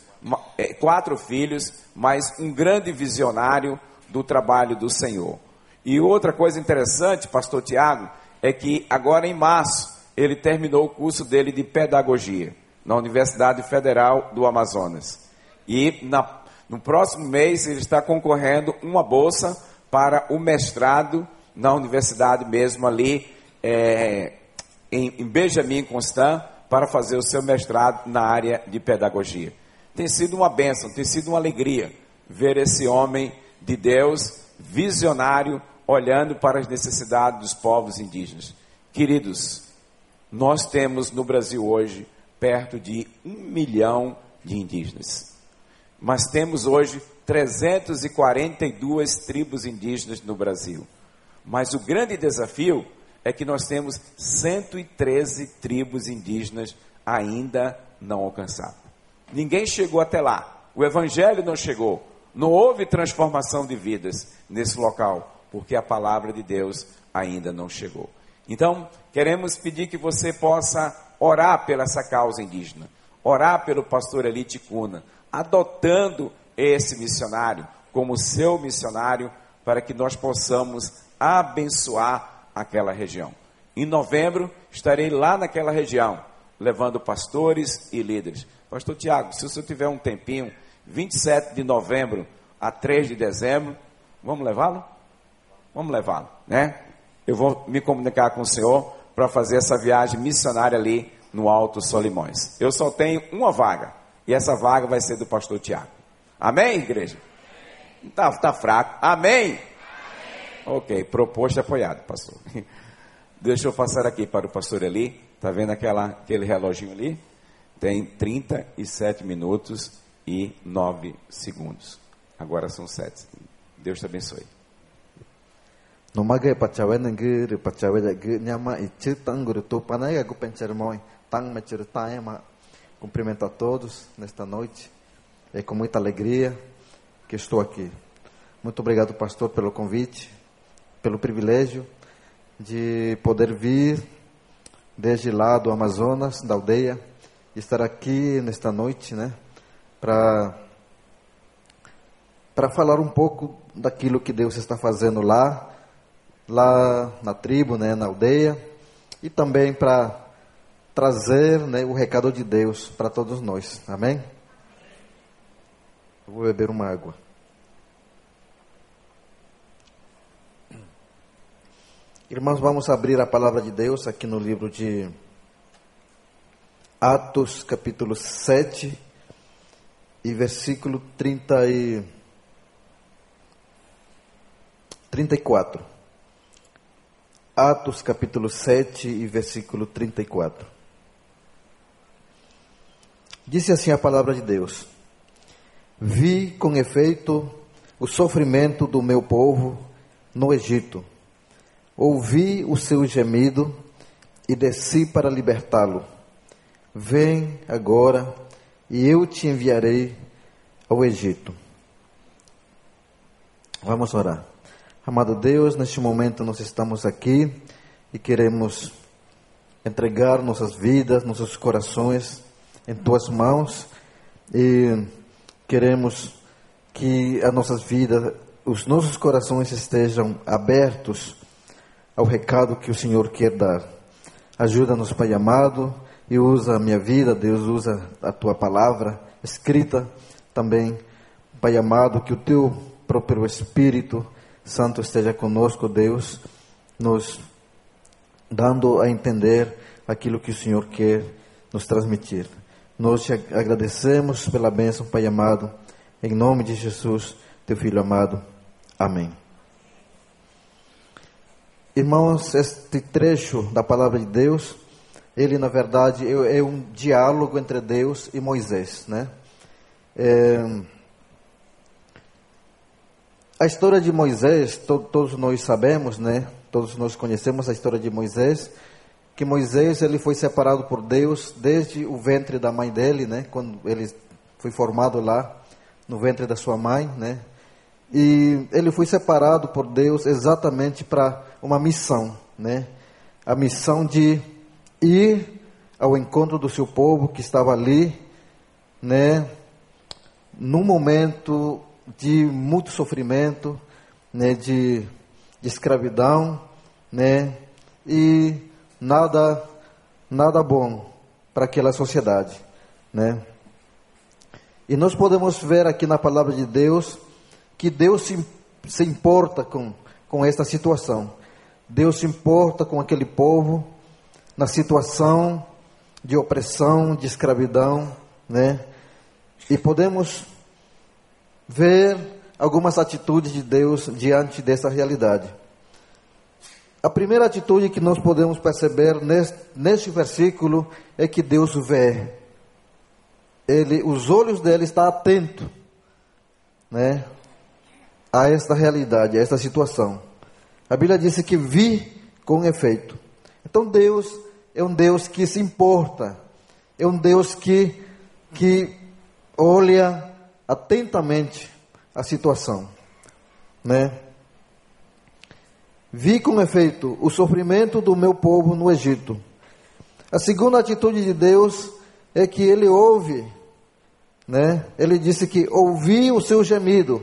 é, quatro filhos, mas um grande visionário do trabalho do Senhor. E outra coisa interessante, pastor Tiago, é que agora em março ele terminou o curso dele de pedagogia na Universidade Federal do Amazonas. E na, no próximo mês ele está concorrendo uma bolsa para o mestrado na universidade mesmo ali, é, em, em Benjamin Constant para fazer o seu mestrado na área de pedagogia. Tem sido uma bênção, tem sido uma alegria ver esse homem de Deus, visionário, olhando para as necessidades dos povos indígenas. Queridos, nós temos no Brasil hoje perto de um milhão de indígenas. Mas temos hoje 342 tribos indígenas no Brasil. Mas o grande desafio é que nós temos 113 tribos indígenas ainda não alcançadas. Ninguém chegou até lá. O evangelho não chegou. Não houve transformação de vidas nesse local, porque a palavra de Deus ainda não chegou. Então, queremos pedir que você possa orar pela essa causa indígena, orar pelo pastor Elite Cuna, adotando esse missionário como seu missionário, para que nós possamos abençoar aquela região. Em novembro, estarei lá naquela região, levando pastores e líderes. Pastor Tiago, se o senhor tiver um tempinho, 27 de novembro a 3 de dezembro, vamos levá-lo? Vamos levá-lo, né? Eu vou me comunicar com o senhor para fazer essa viagem missionária ali no Alto Solimões. Eu só tenho uma vaga, e essa vaga vai ser do pastor Tiago. Amém, igreja? Está tá fraco. Amém? Amém? Ok, proposto e apoiado, pastor. Deixa eu passar aqui para o pastor Eli. Está vendo aquela, aquele reloginho ali? Tem 37 minutos e 9 segundos. Agora são 7. Deus te abençoe. No magai pacawe nengi pacawe dagi nyama ichi tanguru tu panai aku pencermoi tang cumprimento a todos nesta noite. É com muita alegria que estou aqui. Muito obrigado, pastor, pelo convite, pelo privilégio de poder vir desde lá do Amazonas, da aldeia, estar aqui nesta noite, né, para para falar um pouco daquilo que Deus está fazendo lá, lá na tribo, né, na aldeia, e também para trazer né, o recado de Deus para todos nós. Amém? Eu vou beber uma água. Irmãos, vamos abrir a palavra de Deus aqui no livro de Atos, capítulo 7 e versículo 30 e 34. Atos, capítulo 7 e versículo 34. Disse assim a palavra de Deus: Vi com efeito o sofrimento do meu povo no Egito. Ouvi o seu gemido e desci para libertá-lo. Vem agora e eu te enviarei ao Egito. Vamos orar. Amado Deus, neste momento nós estamos aqui e queremos entregar nossas vidas, nossos corações em tuas mãos e queremos que as nossas vidas, os nossos corações estejam abertos ao recado que o Senhor quer dar. Ajuda-nos, Pai amado, e usa a minha vida, Deus usa a tua palavra escrita também, Pai amado, que o teu próprio Espírito Santo esteja conosco, Deus, nos dando a entender aquilo que o Senhor quer nos transmitir. Nós te agradecemos pela bênção, Pai amado, em nome de Jesus, teu Filho amado. Amém. Irmãos, este trecho da palavra de Deus, ele na verdade é, um diálogo entre Deus e Moisés, né? É, a história de Moisés, to, todos nós sabemos, né? Todos nós conhecemos a história de Moisés que Moisés ele foi separado por Deus desde o ventre da mãe dele, né? Quando ele foi formado lá no ventre da sua mãe, né? E ele foi separado por Deus exatamente para uma missão, né? A missão de ir ao encontro do seu povo que estava ali, né? Num momento de muito sofrimento, né? De, de escravidão, né? E nada nada bom para aquela sociedade, né? E nós podemos ver aqui na palavra de Deus que Deus se, se importa com, com esta situação. Deus se importa com aquele povo na situação de opressão, de escravidão, né? E podemos ver algumas atitudes de Deus diante dessa realidade. a primeira atitude que nós podemos perceber neste, neste versículo é que Deus vê. Ele, os olhos dele estão atentos, né, a esta realidade, a esta situação. A Bíblia disse que vi com efeito. Então Deus é um Deus que se importa, é um Deus que que olha atentamente a situação, né? Vi com efeito o sofrimento do meu povo no Egito. A segunda atitude de Deus é que ele ouve, né? Ele disse que ouvi o seu gemido,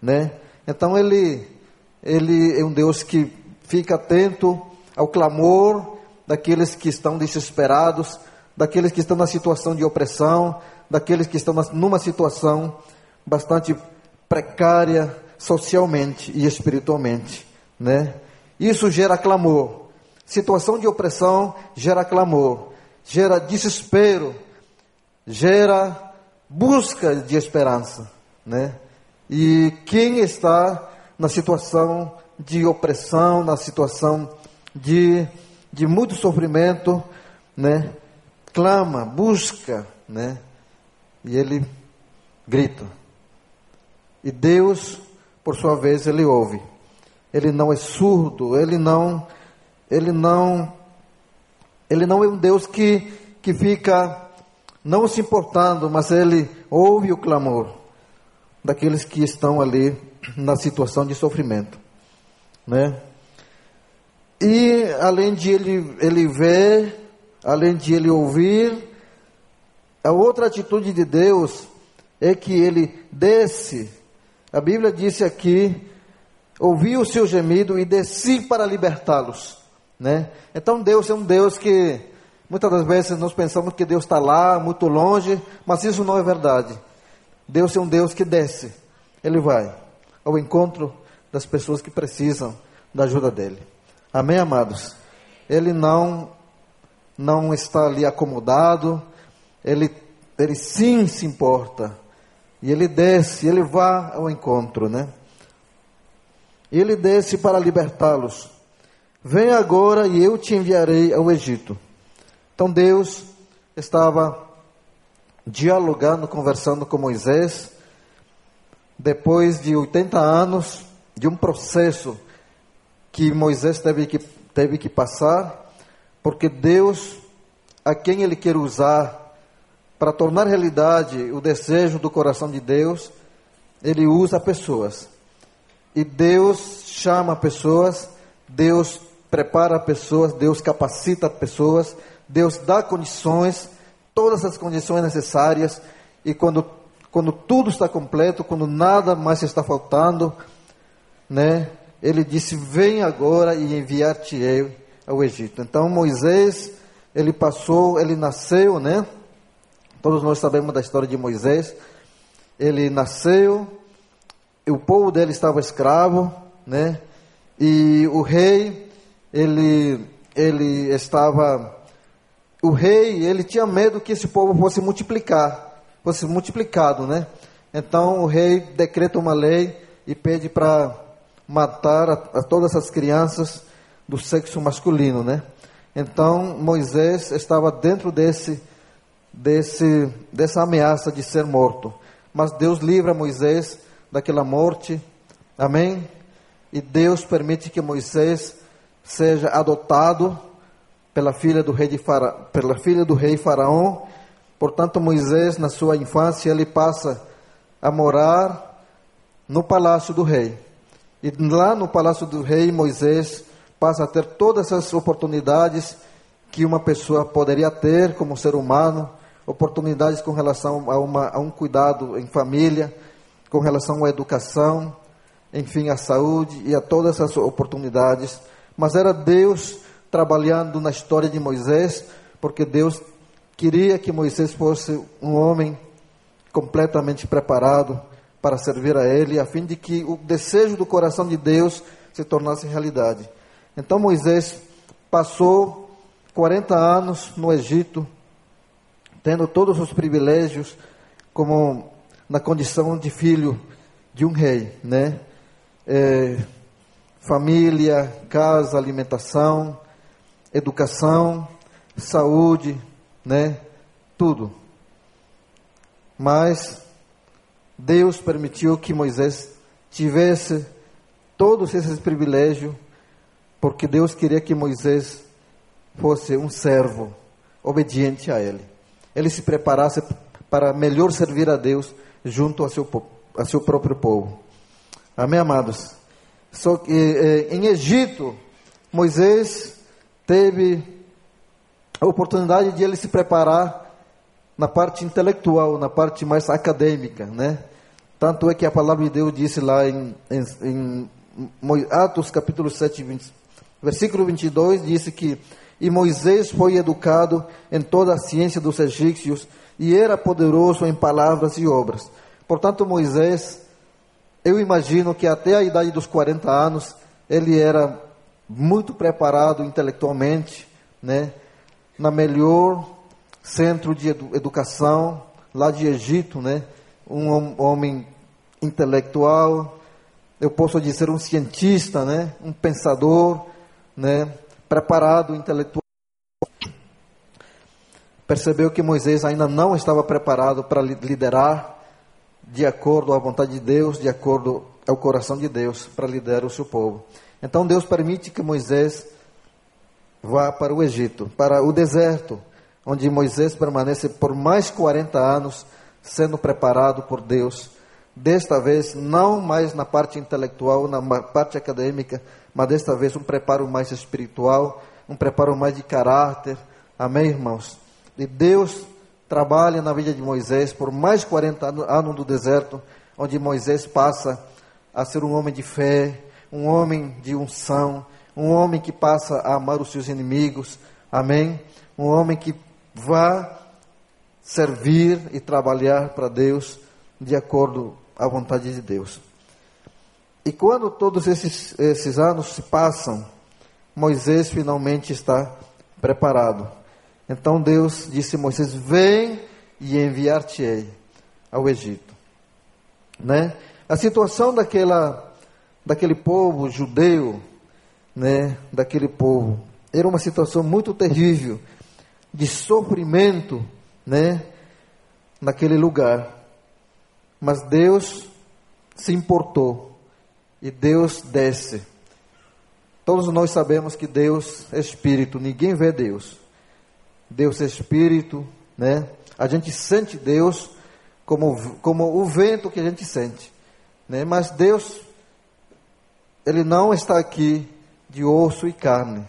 né? Então ele ele é um Deus que fica atento ao clamor daqueles que estão desesperados, daqueles que estão na situação de opressão, daqueles que estão numa situação bastante precária socialmente e espiritualmente, né? Isso gera clamor. Situação de opressão gera clamor, gera desespero, gera busca de esperança, né? E quem está na situação de opressão, na situação de, de muito sofrimento, né? Clama, busca, né? E ele grita. E Deus, por sua vez, ele ouve. Ele não é surdo, ele não ele não ele não é um Deus que que fica não se importando, mas ele ouve o clamor daqueles que estão ali na situação de sofrimento, né? E além de ele ele ver, além de ele ouvir, a outra atitude de Deus é que ele desce. A Bíblia disse aqui ouvi o seu gemido e desci para libertá-los. Né? Então Deus é um Deus que muitas das vezes nós pensamos que Deus está lá, muito longe, mas isso não é verdade. Deus é um Deus que desce, Ele vai ao encontro das pessoas que precisam da ajuda dele. Amém, amados? Ele não não está ali acomodado, ele, ele sim se importa. E ele desce, ele vai ao encontro, né? ele desce para libertá-los. Vem agora e eu te enviarei ao Egito. Então Deus estava dialogando, conversando com Moisés, depois de 80 anos de um processo que Moisés teve que, teve que passar, porque Deus, a quem Ele quer usar para tornar realidade o desejo do coração de Deus, Ele usa pessoas. E Deus chama pessoas, Deus prepara pessoas, Deus capacita pessoas, Deus dá condições, todas as condições necessárias, e quando, quando tudo está completo, quando nada mais está faltando, né, ele disse: Vem agora e enviar-te-ei ao Egito. Então Moisés, ele passou, ele nasceu, né? Todos nós sabemos da história de Moisés. Ele nasceu, o povo dele estava escravo, né? E o rei, ele, ele estava, o rei, ele tinha medo que esse povo fosse multiplicar, fosse multiplicado, né? Então o rei decreta uma lei e pede para matar a, a todas as crianças do sexo masculino, né? Então Moisés estava dentro desse, desse, dessa ameaça de ser morto. Mas Deus livra Moisés daquela morte. Amém? E Deus permite que Moisés seja adotado pela filha do rei de Fara, pela filha do rei Faraó. Portanto, Moisés na sua infância ele passa a morar no palácio do rei. E lá no palácio do rei Moisés passa a ter todas as oportunidades que uma pessoa poderia ter como ser humano, oportunidades com relação a, uma, a um cuidado em família, com relação à educação, enfim, à saúde e a todas as oportunidades. Mas era Deus trabalhando na história de Moisés, porque Deus queria que Moisés fosse um homem completamente preparado para servir a Ele, a fim de que o desejo do coração de Deus se tornasse realidade. Então Moisés passou 40 anos no Egito, tendo todos os privilégios, como na condição de filho de um rei, né? É, família, casa, alimentação, educação, saúde, né? Tudo. Mas Deus permitiu que Moisés tivesse todos esses privilégios, porque Deus queria que Moisés fosse um servo obediente a Ele. Ele se preparasse para melhor servir a Deus junto ao seu, ao seu próprio povo. Amém, amados? Só que eh, em Egito, Moisés teve a oportunidade de ele se preparar na parte intelectual, na parte mais acadêmica, né? Tanto é que a palavra de Deus disse lá em, em, em Atos capítulo 7, 20, versículo 22, disse que e Moisés foi educado em toda a ciência dos egípcios e era poderoso em palavras e obras. Portanto, Moisés, eu imagino que até a idade dos 40 anos, ele era muito preparado intelectualmente, né? Na melhor centro de edu educação lá de Egito, né? Um homem intelectual, eu posso dizer um cientista, né? Um pensador, né? Preparado intelectual. Percebeu que Moisés ainda não estava preparado para liderar de acordo à vontade de Deus, de acordo ao coração de Deus, para liderar o seu povo. Então Deus permite que Moisés vá para o Egito, para o deserto, onde Moisés permanece por mais 40 anos sendo preparado por Deus. Desta vez, não mais na parte intelectual, na parte acadêmica, mas desta vez um preparo mais espiritual, um preparo mais de caráter. Amém, irmãos? E Deus trabalha na vida de Moisés por mais 40 anos no deserto, onde Moisés passa a ser um homem de fé, um homem de unção, um homem que passa a amar os seus inimigos. Amém? Um homem que vá servir e trabalhar para Deus de acordo à vontade de Deus. E quando todos esses, esses anos se passam, Moisés finalmente está preparado. Então Deus disse a Moisés: Vem e enviar-te-ei ao Egito. Né? A situação daquela, daquele povo judeu, né, daquele povo, era uma situação muito terrível de sofrimento, né, naquele lugar. Mas Deus se importou e Deus desce. Todos nós sabemos que Deus é espírito, ninguém vê Deus. Deus é espírito, né? A gente sente Deus como, como o vento que a gente sente, né? Mas Deus ele não está aqui de osso e carne.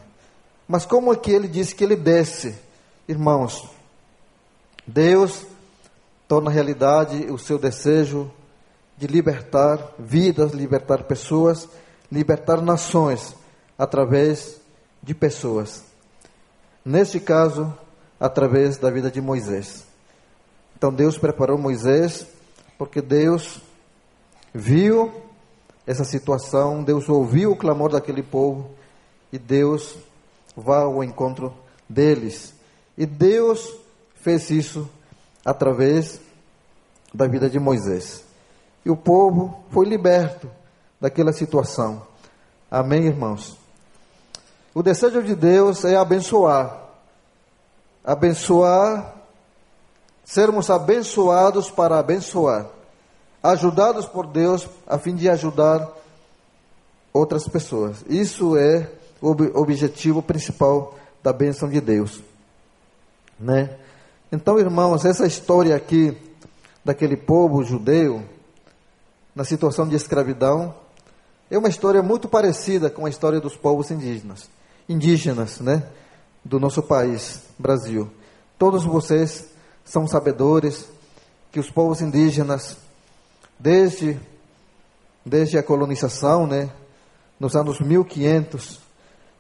Mas como é que ele disse que ele desce? Irmãos, Deus torna realidade o seu desejo de libertar vidas, libertar pessoas, libertar nações através de pessoas. Neste caso, através da vida de Moisés. Então Deus preparou Moisés porque Deus viu essa situação, Deus ouviu o clamor daquele povo e Deus vai ao encontro deles. E Deus fez isso através da vida de Moisés. E o povo foi liberto daquela situação. Amém, irmãos? O desejo de Deus é abençoar. Abençoar, sermos abençoados para abençoar. Ajudados por Deus a fim de ajudar outras pessoas. Isso é o objetivo principal da bênção de Deus. Né? Então, irmãos, essa história aqui daquele povo judeu na situação de escravidão é uma história muito parecida com a história dos povos indígenas, indígenas, né, do nosso país, Brasil. Todos vocês são sabedores que os povos indígenas desde desde a colonização, né, nos anos 1500,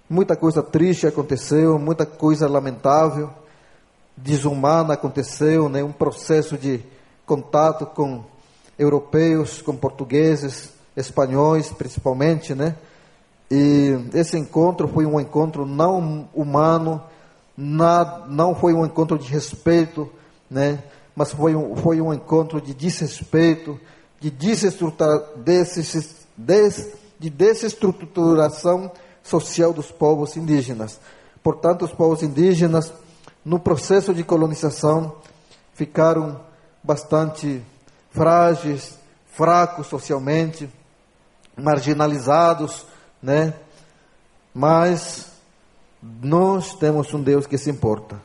muita coisa triste aconteceu, muita coisa lamentável desumana aconteceu, né? um processo de contato com europeus, com portugueses, espanhóis principalmente, né? E esse encontro foi um encontro não humano, não, não foi um encontro de respeito, né? Mas foi um, foi um encontro de desrespeito, de desestruturação social dos povos indígenas. Portanto, os povos indígenas, no processo de colonização, ficaram bastante frágeis, fracos socialmente, marginalizados, né? Mas nós temos um Deus que se importa.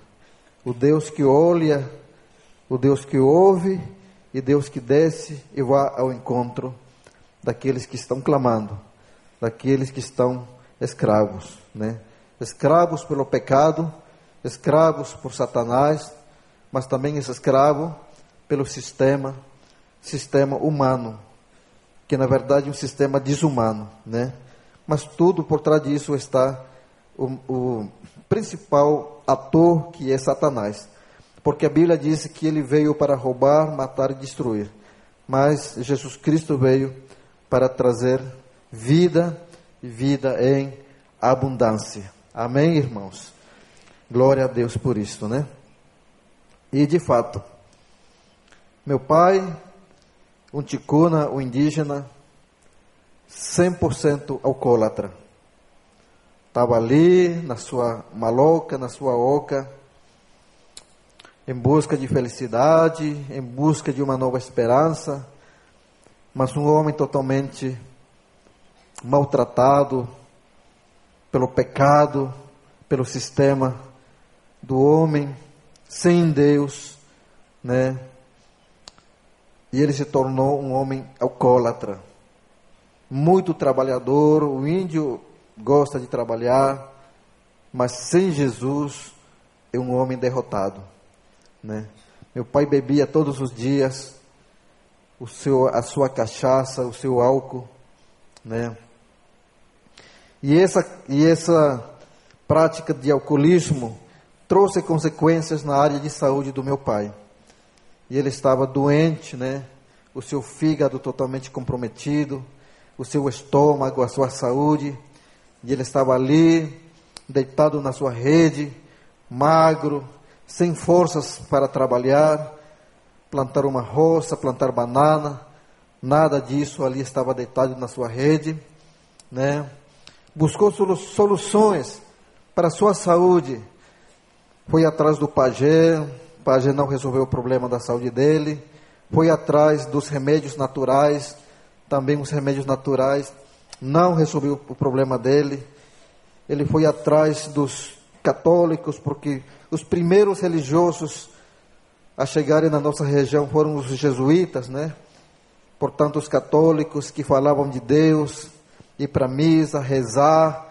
O Deus que olha, o Deus que ouve e Deus que desce e vai ao encontro daqueles que estão clamando, daqueles que estão escravos, né? Escravos pelo pecado, escravos por Satanás, mas também escravo pelo sistema, sistema humano, que na verdade é um sistema desumano, né? Mas tudo por trás disso está o, o principal ator que é Satanás, porque a Bíblia diz que ele veio para roubar, matar e destruir, mas Jesus Cristo veio para trazer vida e vida em abundância. Amém, irmãos? Glória a Deus por isso, né? E de fato, meu pai, um ticuna, um indígena, 100% alcoólatra. Estava ali, na sua maloca, na sua oca, em busca de felicidade, em busca de uma nova esperança, mas um homem totalmente maltratado pelo pecado, pelo sistema do homem, sem Deus, né? E ele se tornou um homem alcoólatra, muito trabalhador. O índio gosta de trabalhar, mas sem Jesus é um homem derrotado, né? Meu pai bebia todos os dias o seu, a sua cachaça, o seu álcool, né? E essa, e essa prática de alcoolismo trouxe consequências na área de saúde do meu pai. E ele estava doente, né? O seu fígado totalmente comprometido, o seu estômago, a sua saúde. E ele estava ali, deitado na sua rede, magro, sem forças para trabalhar, plantar uma roça, plantar banana, nada disso, ali estava deitado na sua rede, né? Buscou soluções para a sua saúde, foi atrás do pajé, o pajé não resolveu o problema da saúde dele, foi atrás dos remédios naturais, também os remédios naturais não resolveu o problema dele. Ele foi atrás dos católicos, porque os primeiros religiosos a chegarem na nossa região foram os jesuítas, né? Portanto, os católicos que falavam de Deus, ir para a missa, rezar,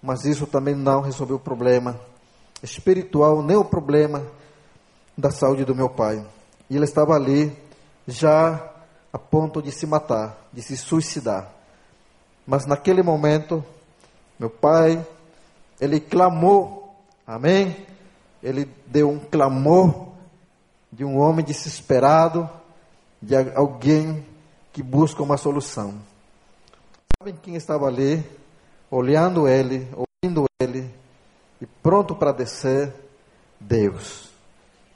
mas isso também não resolveu o problema espiritual, nem o problema da saúde do meu pai. E ele estava ali, já a ponto de se matar, de se suicidar. Mas naquele momento, meu pai, ele clamou, amém? Ele deu um clamor de um homem desesperado, de alguém que busca uma solução. Sabem quem estava ali, olhando ele, ouvindo ele, e pronto para descer? Deus.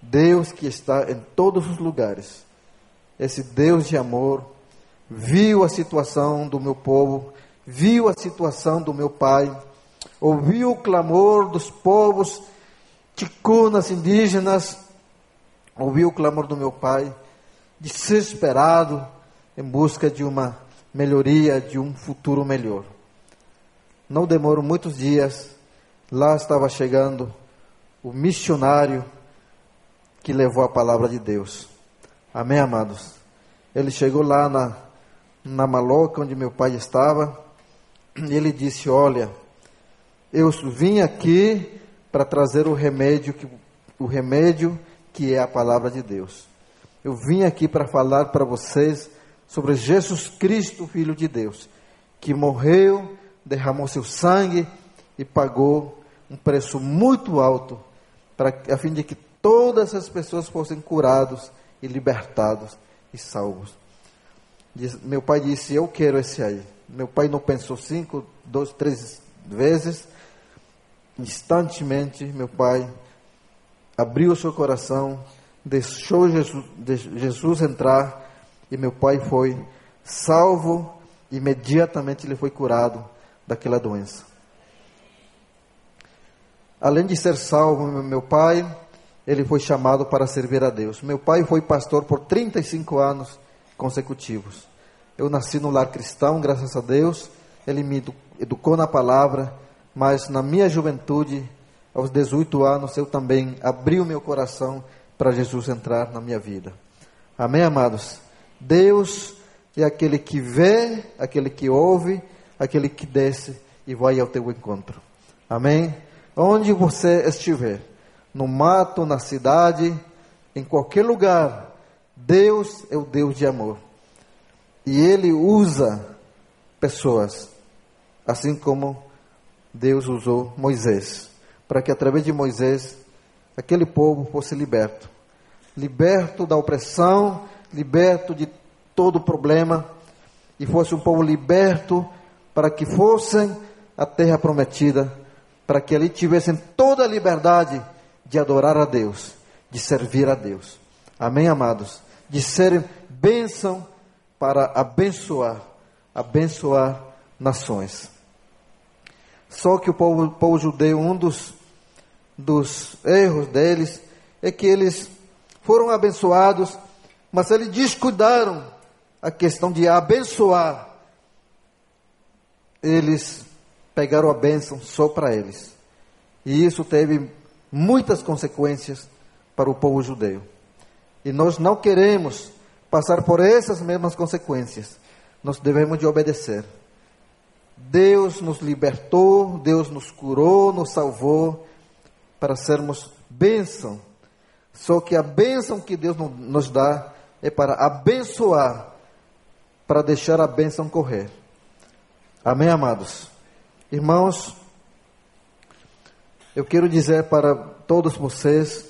Deus que está em todos os lugares. Esse Deus de amor viu a situação do meu povo, viu a situação do meu pai, ouviu o clamor dos povos ticunas indígenas, ouviu o clamor do meu pai, desesperado em busca de uma melhoria, de um futuro melhor. Não demorou muitos dias, Lá estava chegando o missionário que levou a palavra de Deus. Amém, amados? Ele chegou lá na, na maloca onde meu pai estava e ele disse: Olha, eu vim aqui para trazer o remédio que, o remédio que é a palavra de Deus. Eu vim aqui para falar para vocês sobre Jesus Cristo, Filho de Deus, que morreu, derramou seu sangue e pagou um preço muito alto para a fim de que todas as pessoas fossem curados e libertados e salvos. Diz, meu pai disse: Eu quero esse aí. Meu pai não pensou cinco, dois, três vezes. Instantemente, meu pai abriu o seu coração, deixou Jesus, Jesus entrar e meu pai foi salvo Imediatamente ele foi curado daquela doença. Além de ser salvo, meu pai, ele foi chamado para servir a Deus. Meu pai foi pastor por 35 anos consecutivos. Eu nasci no lar cristão, graças a Deus. Ele me educou na palavra, mas na minha juventude, aos 18 anos, eu também abri o meu coração para Jesus entrar na minha vida. Amém, amados? Deus é aquele que vê, aquele que ouve, aquele que desce e vai ao teu encontro. Amém? Onde você estiver, no mato, na cidade, em qualquer lugar, Deus é o Deus de amor. E Ele usa pessoas, assim como Deus usou Moisés, para que através de Moisés aquele povo fosse liberto liberto da opressão, liberto de todo problema, e fosse um povo liberto para que fossem a terra prometida, para que ali tivessem toda a liberdade de adorar a Deus, de servir a Deus. Amém, amados? De serem bênção para abençoar, abençoar nações. Só que o povo, povo judeu, um dos, dos erros deles é que eles foram abençoados, mas eles descuidaram a questão de abençoar. Eles pegaram a bênção só para eles. E isso teve muitas consequências para o povo judeu. E nós não queremos passar por essas mesmas consequências. Nós devemos de obedecer. Deus nos libertou, Deus nos curou, nos salvou para sermos bênção só que a bênção que Deus nos dá é para abençoar, para deixar a bênção correr. Amém, amados? Irmãos, eu quero dizer para todos vocês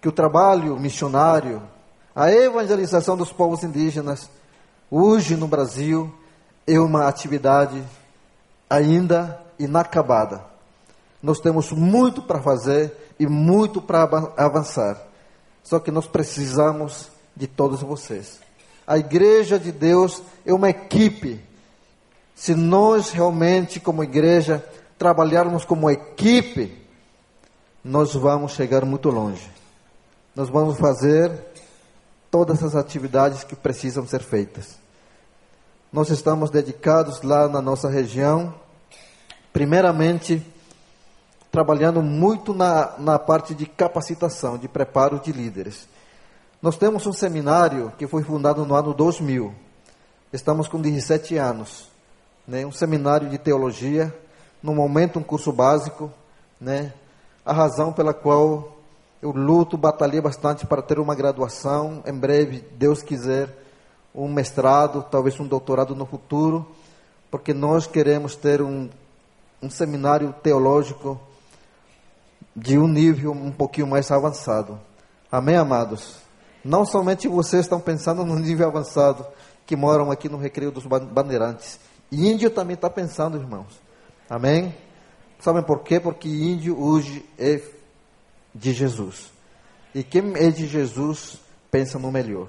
que o trabalho missionário, a evangelização dos povos indígenas, hoje no Brasil, é uma atividade ainda inacabada. Nós temos muito para fazer e muito para avançar. Só que nós precisamos de todos vocês. A igreja de Deus é uma equipe. Se nós realmente, como igreja, trabalharmos como equipe, nós vamos chegar muito longe. Nós vamos fazer todas as atividades que precisam ser feitas. Nós estamos dedicados lá na nossa região, primeiramente, trabalhando muito na, na parte de capacitação, de preparo de líderes. Nós temos um seminário que foi fundado no ano 2000. Estamos com 17 anos. Né? Um seminário de teologia, no momento um curso básico. Né? A razão pela qual eu luto, batalhei bastante para ter uma graduação. Em breve, Deus quiser, um mestrado, talvez um doutorado no futuro. Porque nós queremos ter um, um seminário teológico de um nível um pouquinho mais avançado. Amém, amados? Não somente vocês estão pensando no nível avançado que moram aqui no Recreio dos Bandeirantes. Índio também está pensando, irmãos. Amém? Sabem por quê? Porque índio hoje é de Jesus. E quem é de Jesus pensa no melhor.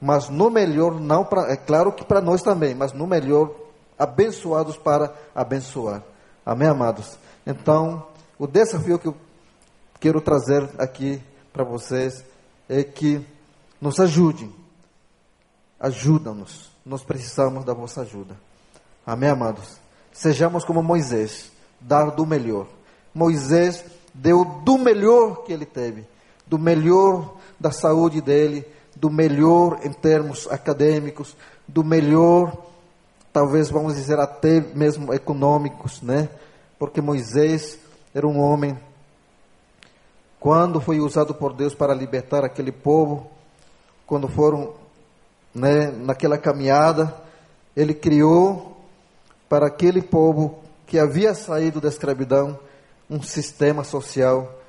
Mas no melhor, não para. É claro que para nós também, mas no melhor, abençoados para abençoar. Amém, amados? Então, o desafio que eu quero trazer aqui para vocês é que nos ajudem. Ajuda-nos. Nós precisamos da vossa ajuda. Amém, amados? Sejamos como Moisés, dar do melhor. Moisés deu do melhor que ele teve, do melhor da saúde dele, do melhor em termos acadêmicos, do melhor, talvez vamos dizer até mesmo econômicos, né? Porque Moisés era um homem, quando foi usado por Deus para libertar aquele povo, quando foram né, naquela caminhada, ele criou para aquele povo que havia saído da escravidão um sistema social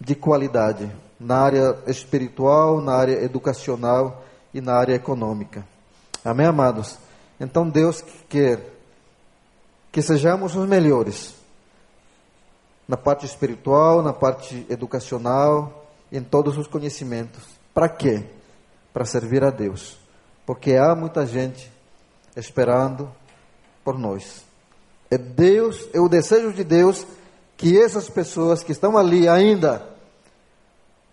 de qualidade na área espiritual, na área educacional e na área econômica. Amém, amados? Então Deus quer que sejamos os melhores na parte espiritual, na parte educacional, em todos os conhecimentos. Para quê? Para servir a Deus. Porque há muita gente esperando por nós. É Deus, é o desejo de Deus que essas pessoas que estão ali ainda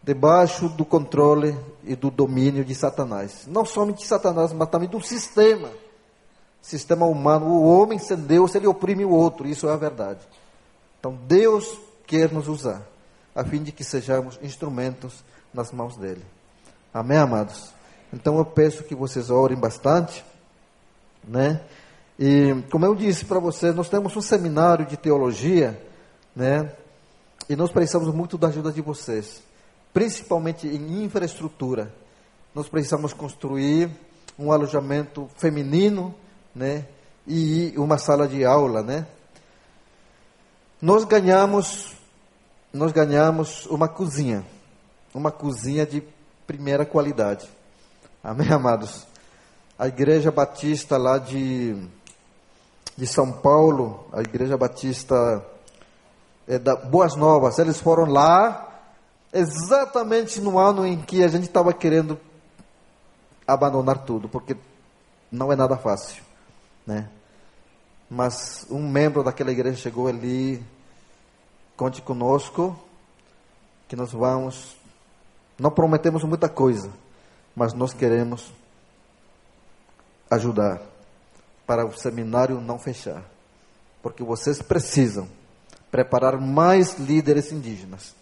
debaixo do controle e do domínio de Satanás, não somente de Satanás, mas também do sistema, sistema humano. O homem sem Deus, ele oprime o outro, isso é a verdade. Então Deus quer nos usar, a fim de que sejamos instrumentos nas mãos dele. Amém, amados? Então eu peço que vocês orem bastante, né? E como eu disse para vocês, nós temos um seminário de teologia, né? E nós precisamos muito da ajuda de vocês, principalmente em infraestrutura. Nós precisamos construir um alojamento feminino, né? E uma sala de aula, né? Nós ganhamos, nós ganhamos uma cozinha, uma cozinha de primeira qualidade. Amém, amados? A Igreja Batista lá de, de São Paulo, a Igreja Batista é, da Boas Novas, eles foram lá exatamente no ano em que a gente estava querendo abandonar tudo, porque não é nada fácil, né? Mas um membro daquela igreja chegou ali, conte conosco, que nós vamos, não prometemos muita coisa, mas nós queremos ajudar para o seminário não fechar, porque vocês precisam preparar mais líderes indígenas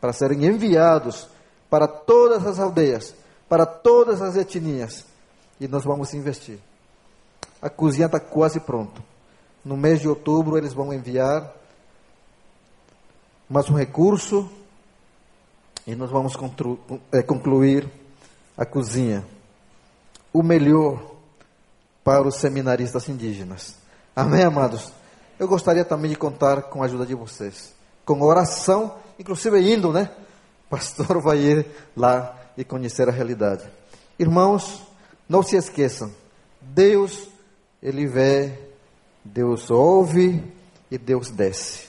para serem enviados para todas as aldeias, para todas as etnias, e nós vamos investir. A cozinha está quase pronta. No mês de outubro eles vão enviar mais um recurso e nós vamos eh, concluir a cozinha, o melhor para os seminaristas indígenas. Amém, amados? Eu gostaria também de contar com a ajuda de vocês, com oração, inclusive indo, né? O pastor vai ir lá e conhecer a realidade. Irmãos, não se esqueçam, Deus, Ele vê, Deus ouve e Deus desce.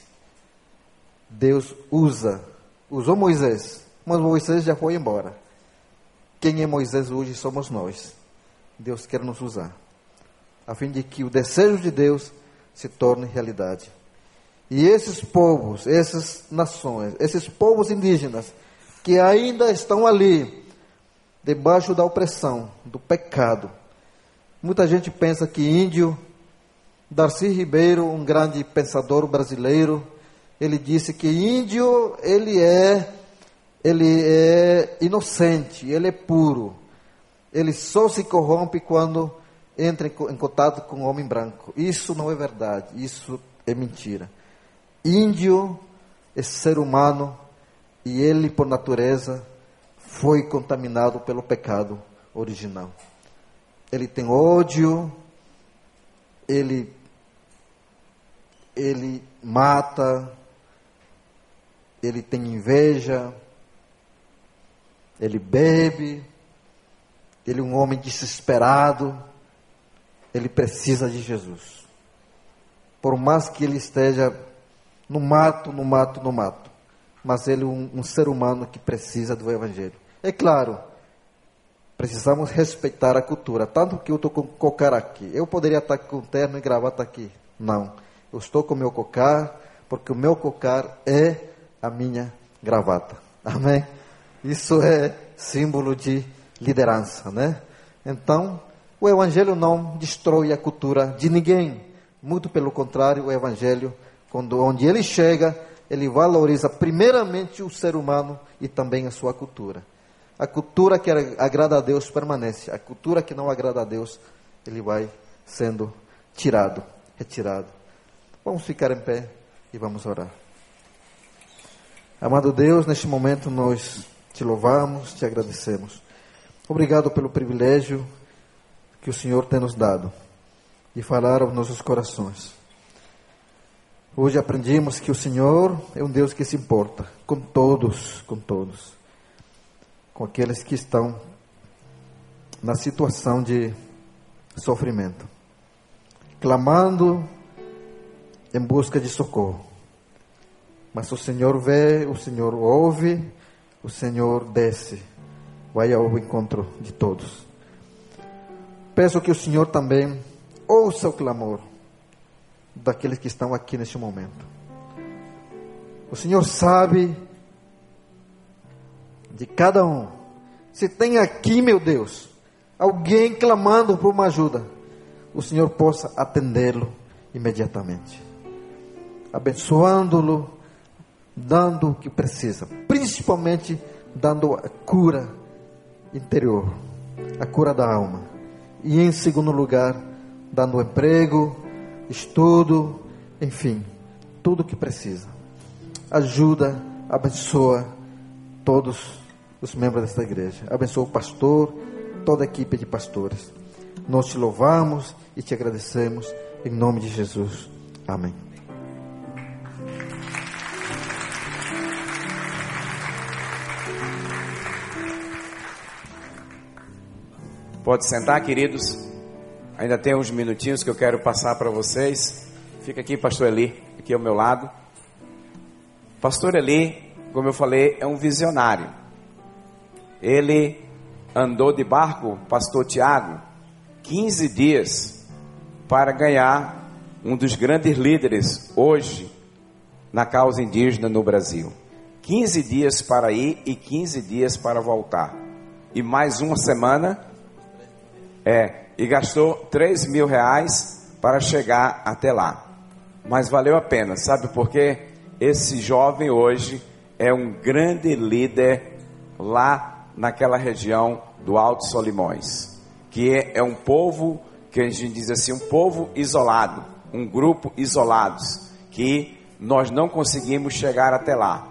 Deus usa, usou Moisés, mas Moisés já foi embora. Quem é Moisés hoje somos nós. Deus quer nos usar, a fim de que o desejo de Deus se torne realidade. E esses povos, essas nações, esses povos indígenas que ainda estão ali, debaixo da opressão, do pecado. Muita gente pensa que índio, Darcy Ribeiro, um grande pensador brasileiro, ele disse que índio ele é ele é inocente, ele é puro. Ele só se corrompe quando entra em contato com o homem branco. Isso não é verdade, isso é mentira. Índio é ser humano e ele, por natureza, foi contaminado pelo pecado original. Ele tem ódio, ele, ele mata, ele tem inveja, ele bebe, ele é um homem desesperado, ele precisa de Jesus. Por mais que ele esteja no mato, no mato, no mato, mas ele é um, um ser humano que precisa do Evangelho. É claro, precisamos respeitar a cultura, tanto que eu estou com cocar aqui. Eu poderia estar com terno e gravata aqui. Não, eu estou com meu cocar, porque o meu cocar é a minha gravata. Amém? Isso é símbolo de liderança, né? Então, o evangelho não destrói a cultura de ninguém. Muito pelo contrário, o evangelho, quando onde ele chega, ele valoriza primeiramente o ser humano e também a sua cultura. A cultura que agrada a Deus permanece. A cultura que não agrada a Deus, ele vai sendo tirado, retirado. Vamos ficar em pé e vamos orar. Amado Deus, neste momento nós te louvamos, te agradecemos. Obrigado pelo privilégio que o Senhor tem nos dado de falar aos nossos corações. Hoje aprendemos que o Senhor é um Deus que se importa com todos, com todos, com aqueles que estão na situação de sofrimento, clamando em busca de socorro. Mas o Senhor vê, o Senhor ouve o Senhor desce, vai ao encontro de todos. Peço que o Senhor também ouça o clamor daqueles que estão aqui neste momento. O Senhor sabe de cada um. Se tem aqui, meu Deus, alguém clamando por uma ajuda, o Senhor possa atendê-lo imediatamente, abençoando-lo, dando o que precisa, principalmente dando a cura interior, a cura da alma. E em segundo lugar, dando emprego, estudo, enfim, tudo o que precisa. Ajuda, abençoa todos os membros desta igreja. Abençoa o pastor, toda a equipe de pastores. Nós te louvamos e te agradecemos em nome de Jesus. Amém. Pode sentar, queridos. Ainda tem uns minutinhos que eu quero passar para vocês. Fica aqui, pastor Eli, aqui ao meu lado. Pastor Eli, como eu falei, é um visionário. Ele andou de barco, pastor Tiago, 15 dias para ganhar um dos grandes líderes hoje na causa indígena no Brasil. 15 dias para ir e 15 dias para voltar. E mais uma semana é, e gastou 3 mil reais para chegar até lá. Mas valeu a pena, sabe por quê? Esse jovem hoje é um grande líder lá naquela região do Alto Solimões, que é, é um povo que a gente diz assim, um povo isolado, um grupo isolados, que nós não conseguimos chegar até lá.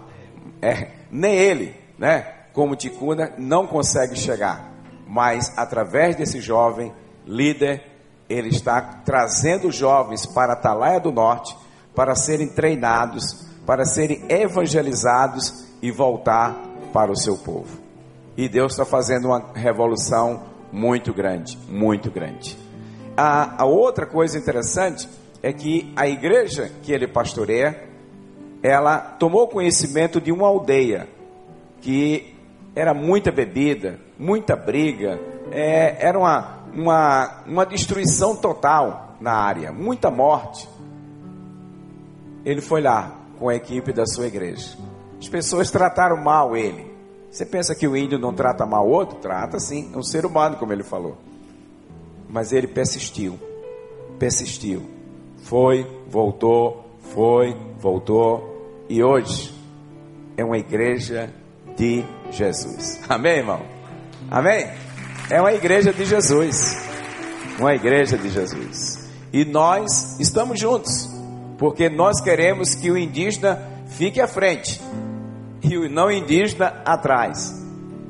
É, nem ele, né, como Ticuna, não consegue chegar mas através desse jovem líder, ele está trazendo jovens para a Atalaia do Norte para serem treinados, para serem evangelizados e voltar para o seu povo. E Deus está fazendo uma revolução muito grande, muito grande. A, a outra coisa interessante é que a igreja que ele pastoreia, ela tomou conhecimento de uma aldeia que era muita bebida, muita briga, é, era uma, uma, uma destruição total na área, muita morte. Ele foi lá com a equipe da sua igreja. As pessoas trataram mal ele. Você pensa que o índio não trata mal o outro? Trata sim, é um ser humano, como ele falou. Mas ele persistiu, persistiu. Foi, voltou, foi, voltou. E hoje é uma igreja de Jesus. Amém, irmão? Amém? É uma igreja de Jesus. Uma igreja de Jesus. E nós estamos juntos, porque nós queremos que o indígena fique à frente e o não indígena atrás,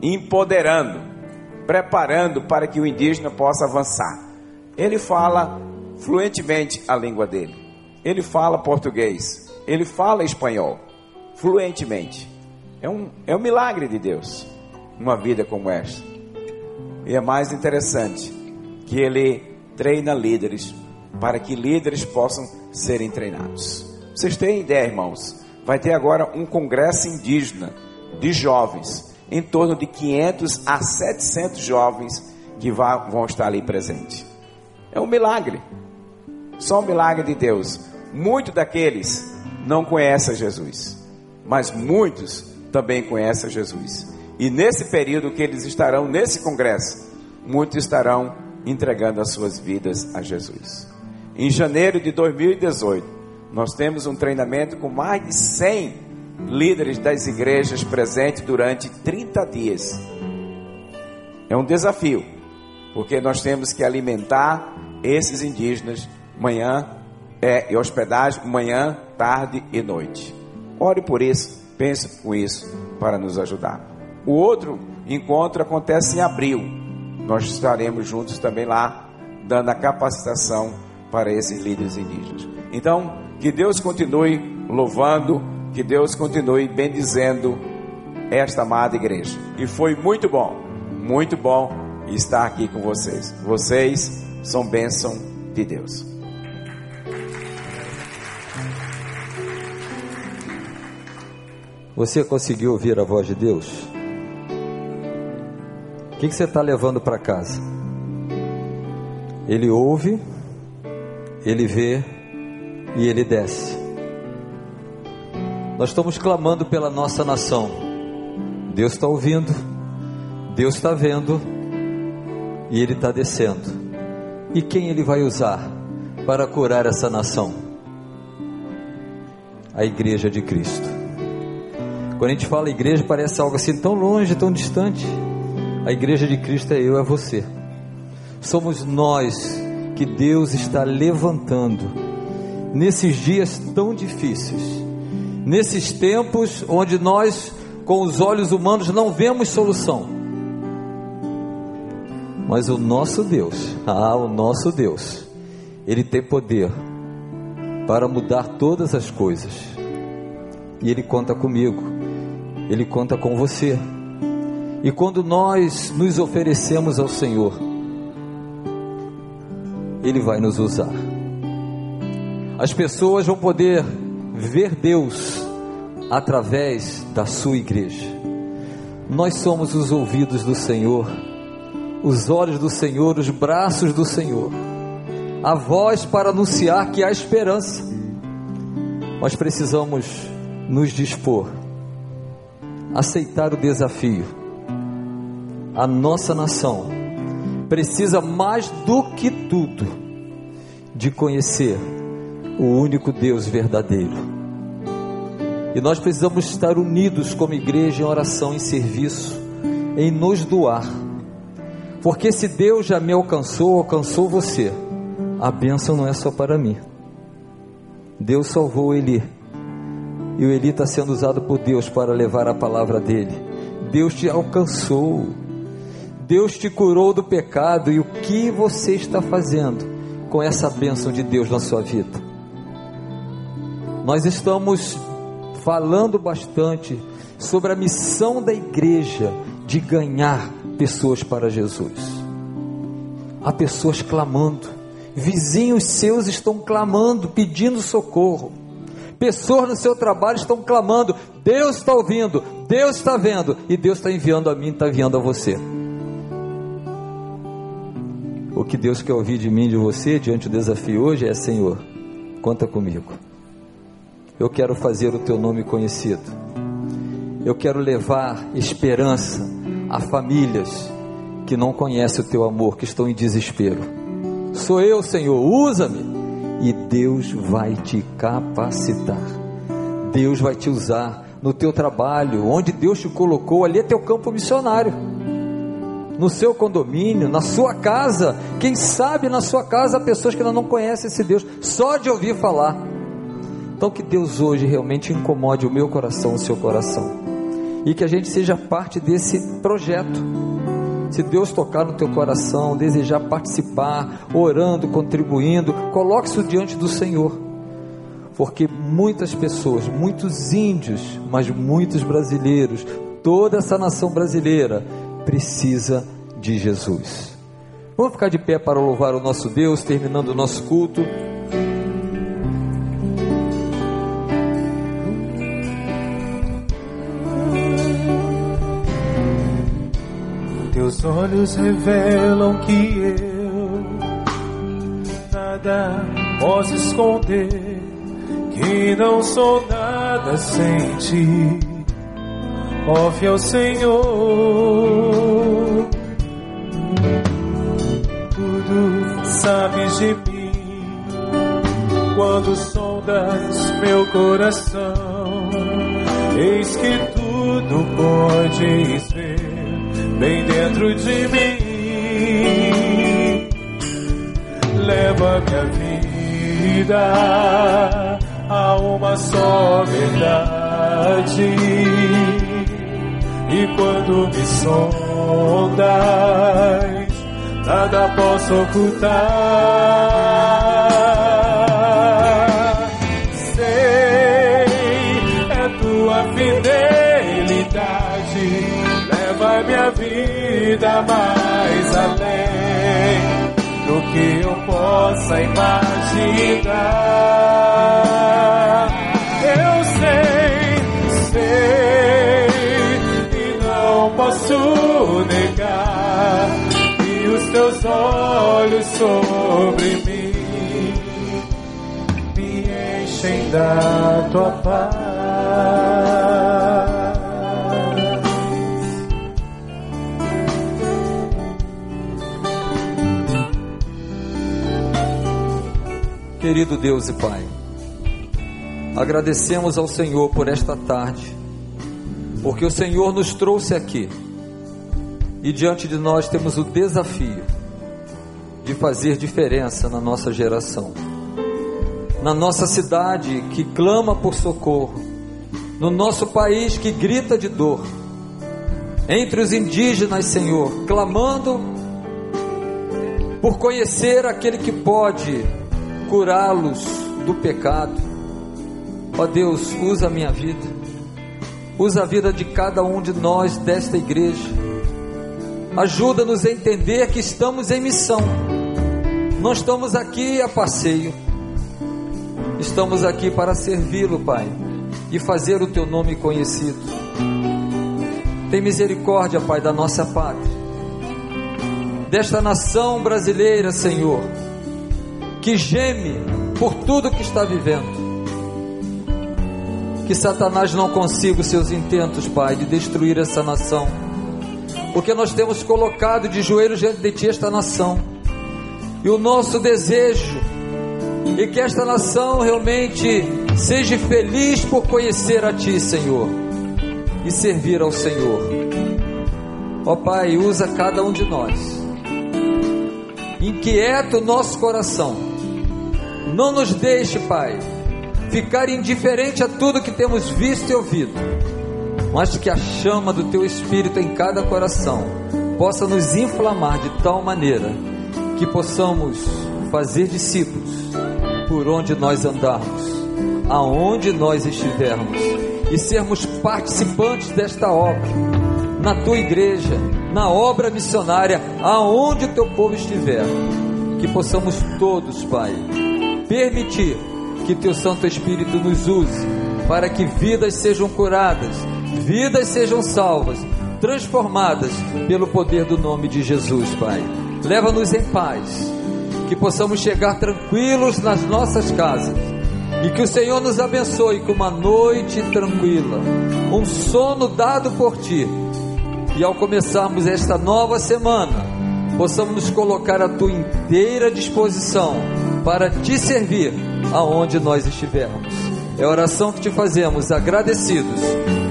empoderando, preparando para que o indígena possa avançar. Ele fala fluentemente a língua dele. Ele fala português. Ele fala espanhol fluentemente. É um, é um milagre de Deus, uma vida como esta. E é mais interessante que ele treina líderes para que líderes possam serem treinados. Vocês têm ideia, irmãos? Vai ter agora um congresso indígena de jovens, em torno de 500 a 700 jovens que vão estar ali presentes. É um milagre, só um milagre de Deus. Muitos daqueles não conhecem Jesus, mas muitos também conhecem Jesus. E nesse período que eles estarão nesse congresso, muitos estarão entregando as suas vidas a Jesus. Em janeiro de 2018, nós temos um treinamento com mais de 100 líderes das igrejas presentes durante 30 dias. É um desafio, porque nós temos que alimentar esses indígenas manhã é, e hospedagem manhã, tarde e noite. Ore por isso. Pense com isso para nos ajudar. O outro encontro acontece em abril. Nós estaremos juntos também lá, dando a capacitação para esses líderes indígenas. Então, que Deus continue louvando, que Deus continue bendizendo esta amada igreja. E foi muito bom, muito bom estar aqui com vocês. Vocês são bênção de Deus. Você conseguiu ouvir a voz de Deus? O que, você está levando para casa? Ele ouve Ele vê e ele desce. Nós estamos clamando pela nossa nação. Deus está ouvindo, Deus está vendo e Ele está descendo. E quem Ele vai usar para curar essa nação? A Igreja de Cristo. Quando a gente fala igreja, parece algo assim tão longe, tão distante. A Igreja de Cristo é eu, é você. Somos nós que Deus está levantando nesses dias tão difíceis, nesses tempos onde nós, com os olhos humanos, não vemos solução. Mas o nosso Deus, ah, o nosso Deus, Ele tem poder para mudar todas as coisas. E Ele conta comigo, Ele conta com você. E quando nós nos oferecemos ao Senhor, Ele vai nos usar. As pessoas vão poder ver Deus através da sua igreja. Nós somos os ouvidos do Senhor os olhos do Senhor, os braços do Senhor, a voz para anunciar que há esperança. Nós precisamos nos dispor, aceitar o desafio. A nossa nação precisa mais do que tudo de conhecer o único Deus verdadeiro. E nós precisamos estar unidos como igreja em oração, em serviço, em nos doar porque se Deus já me alcançou, alcançou você, a bênção não é só para mim. Deus salvou Eli. E o Eli está sendo usado por Deus para levar a palavra dele. Deus te alcançou. Deus te curou do pecado. E o que você está fazendo com essa bênção de Deus na sua vida? Nós estamos falando bastante sobre a missão da igreja de ganhar pessoas para Jesus. Há pessoas clamando, vizinhos seus estão clamando, pedindo socorro. Pessoas no seu trabalho estão clamando, Deus está ouvindo, Deus está vendo, e Deus está enviando a mim, está enviando a você. O que Deus quer ouvir de mim e de você diante do desafio hoje é: Senhor, conta comigo. Eu quero fazer o teu nome conhecido. Eu quero levar esperança a famílias que não conhecem o teu amor, que estão em desespero. Sou eu, Senhor, usa-me. E Deus vai te capacitar. Deus vai te usar no teu trabalho, onde Deus te colocou, ali é teu campo missionário. No seu condomínio, na sua casa, quem sabe na sua casa há pessoas que ainda não conhecem esse Deus, só de ouvir falar. Então que Deus hoje realmente incomode o meu coração, o seu coração e que a gente seja parte desse projeto. Se Deus tocar no teu coração, desejar participar, orando, contribuindo, coloque isso diante do Senhor. Porque muitas pessoas, muitos índios, mas muitos brasileiros, toda essa nação brasileira precisa de Jesus. Vamos ficar de pé para louvar o nosso Deus, terminando o nosso culto. Teus olhos revelam que eu nada posso esconder, que não sou nada sem ti, ó fiel Senhor. Tudo sabes de mim quando sondas meu coração, eis que tudo podes ver bem dentro de mim. Leva minha vida a uma só verdade. E quando me sondas, nada posso ocultar. Vida mais além do que eu possa imaginar. Eu sei, sei e não posso negar que os teus olhos sobre mim enchem da tua paz. Querido Deus e Pai, agradecemos ao Senhor por esta tarde, porque o Senhor nos trouxe aqui e diante de nós temos o desafio de fazer diferença na nossa geração, na nossa cidade que clama por socorro, no nosso país que grita de dor, entre os indígenas, Senhor, clamando por conhecer aquele que pode curá-los do pecado. Ó Deus, usa a minha vida, usa a vida de cada um de nós desta igreja. Ajuda-nos a entender que estamos em missão. Não estamos aqui a passeio. Estamos aqui para servi-lo, Pai, e fazer o teu nome conhecido. Tem misericórdia, Pai, da nossa pátria, desta nação brasileira, Senhor que geme por tudo que está vivendo. Que Satanás não consiga os seus intentos, Pai, de destruir essa nação. Porque nós temos colocado de joelhos diante de Ti esta nação. E o nosso desejo é que esta nação realmente seja feliz por conhecer a Ti, Senhor, e servir ao Senhor. Ó Pai, usa cada um de nós. Inquieta o nosso coração não nos deixe, Pai, ficar indiferente a tudo que temos visto e ouvido, mas que a chama do Teu Espírito em cada coração possa nos inflamar de tal maneira que possamos fazer discípulos por onde nós andarmos, aonde nós estivermos e sermos participantes desta obra, na tua igreja, na obra missionária, aonde o teu povo estiver. Que possamos todos, Pai, permitir que teu Santo Espírito nos use para que vidas sejam curadas, vidas sejam salvas, transformadas pelo poder do nome de Jesus, Pai. Leva-nos em paz, que possamos chegar tranquilos nas nossas casas e que o Senhor nos abençoe com uma noite tranquila, um sono dado por Ti. E ao começarmos esta nova semana, possamos nos colocar à Tua inteira disposição para te servir aonde nós estivermos. É a oração que te fazemos, agradecidos,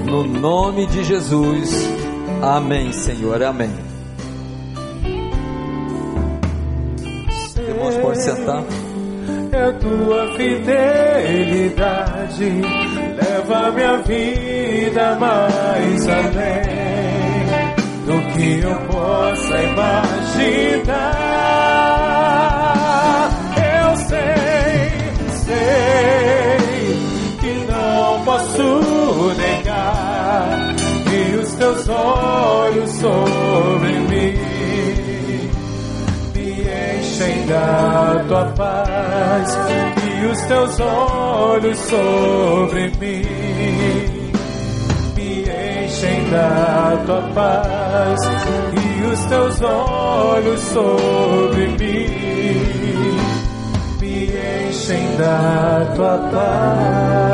no nome de Jesus. Amém, Senhor. Amém. Irmãos, pode sentar. É tua fidelidade, leva minha vida mais além do que eu possa imaginar posso negar que os teus olhos sobre mim me enchem da tua paz e os teus olhos sobre mim me enchem da tua paz e os teus olhos sobre mim enchem da tua paz.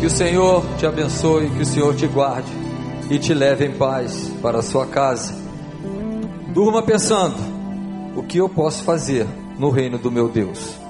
Que o Senhor te abençoe, que o Senhor te guarde e te leve em paz para a sua casa. Durma pensando: o que eu posso fazer no reino do meu Deus?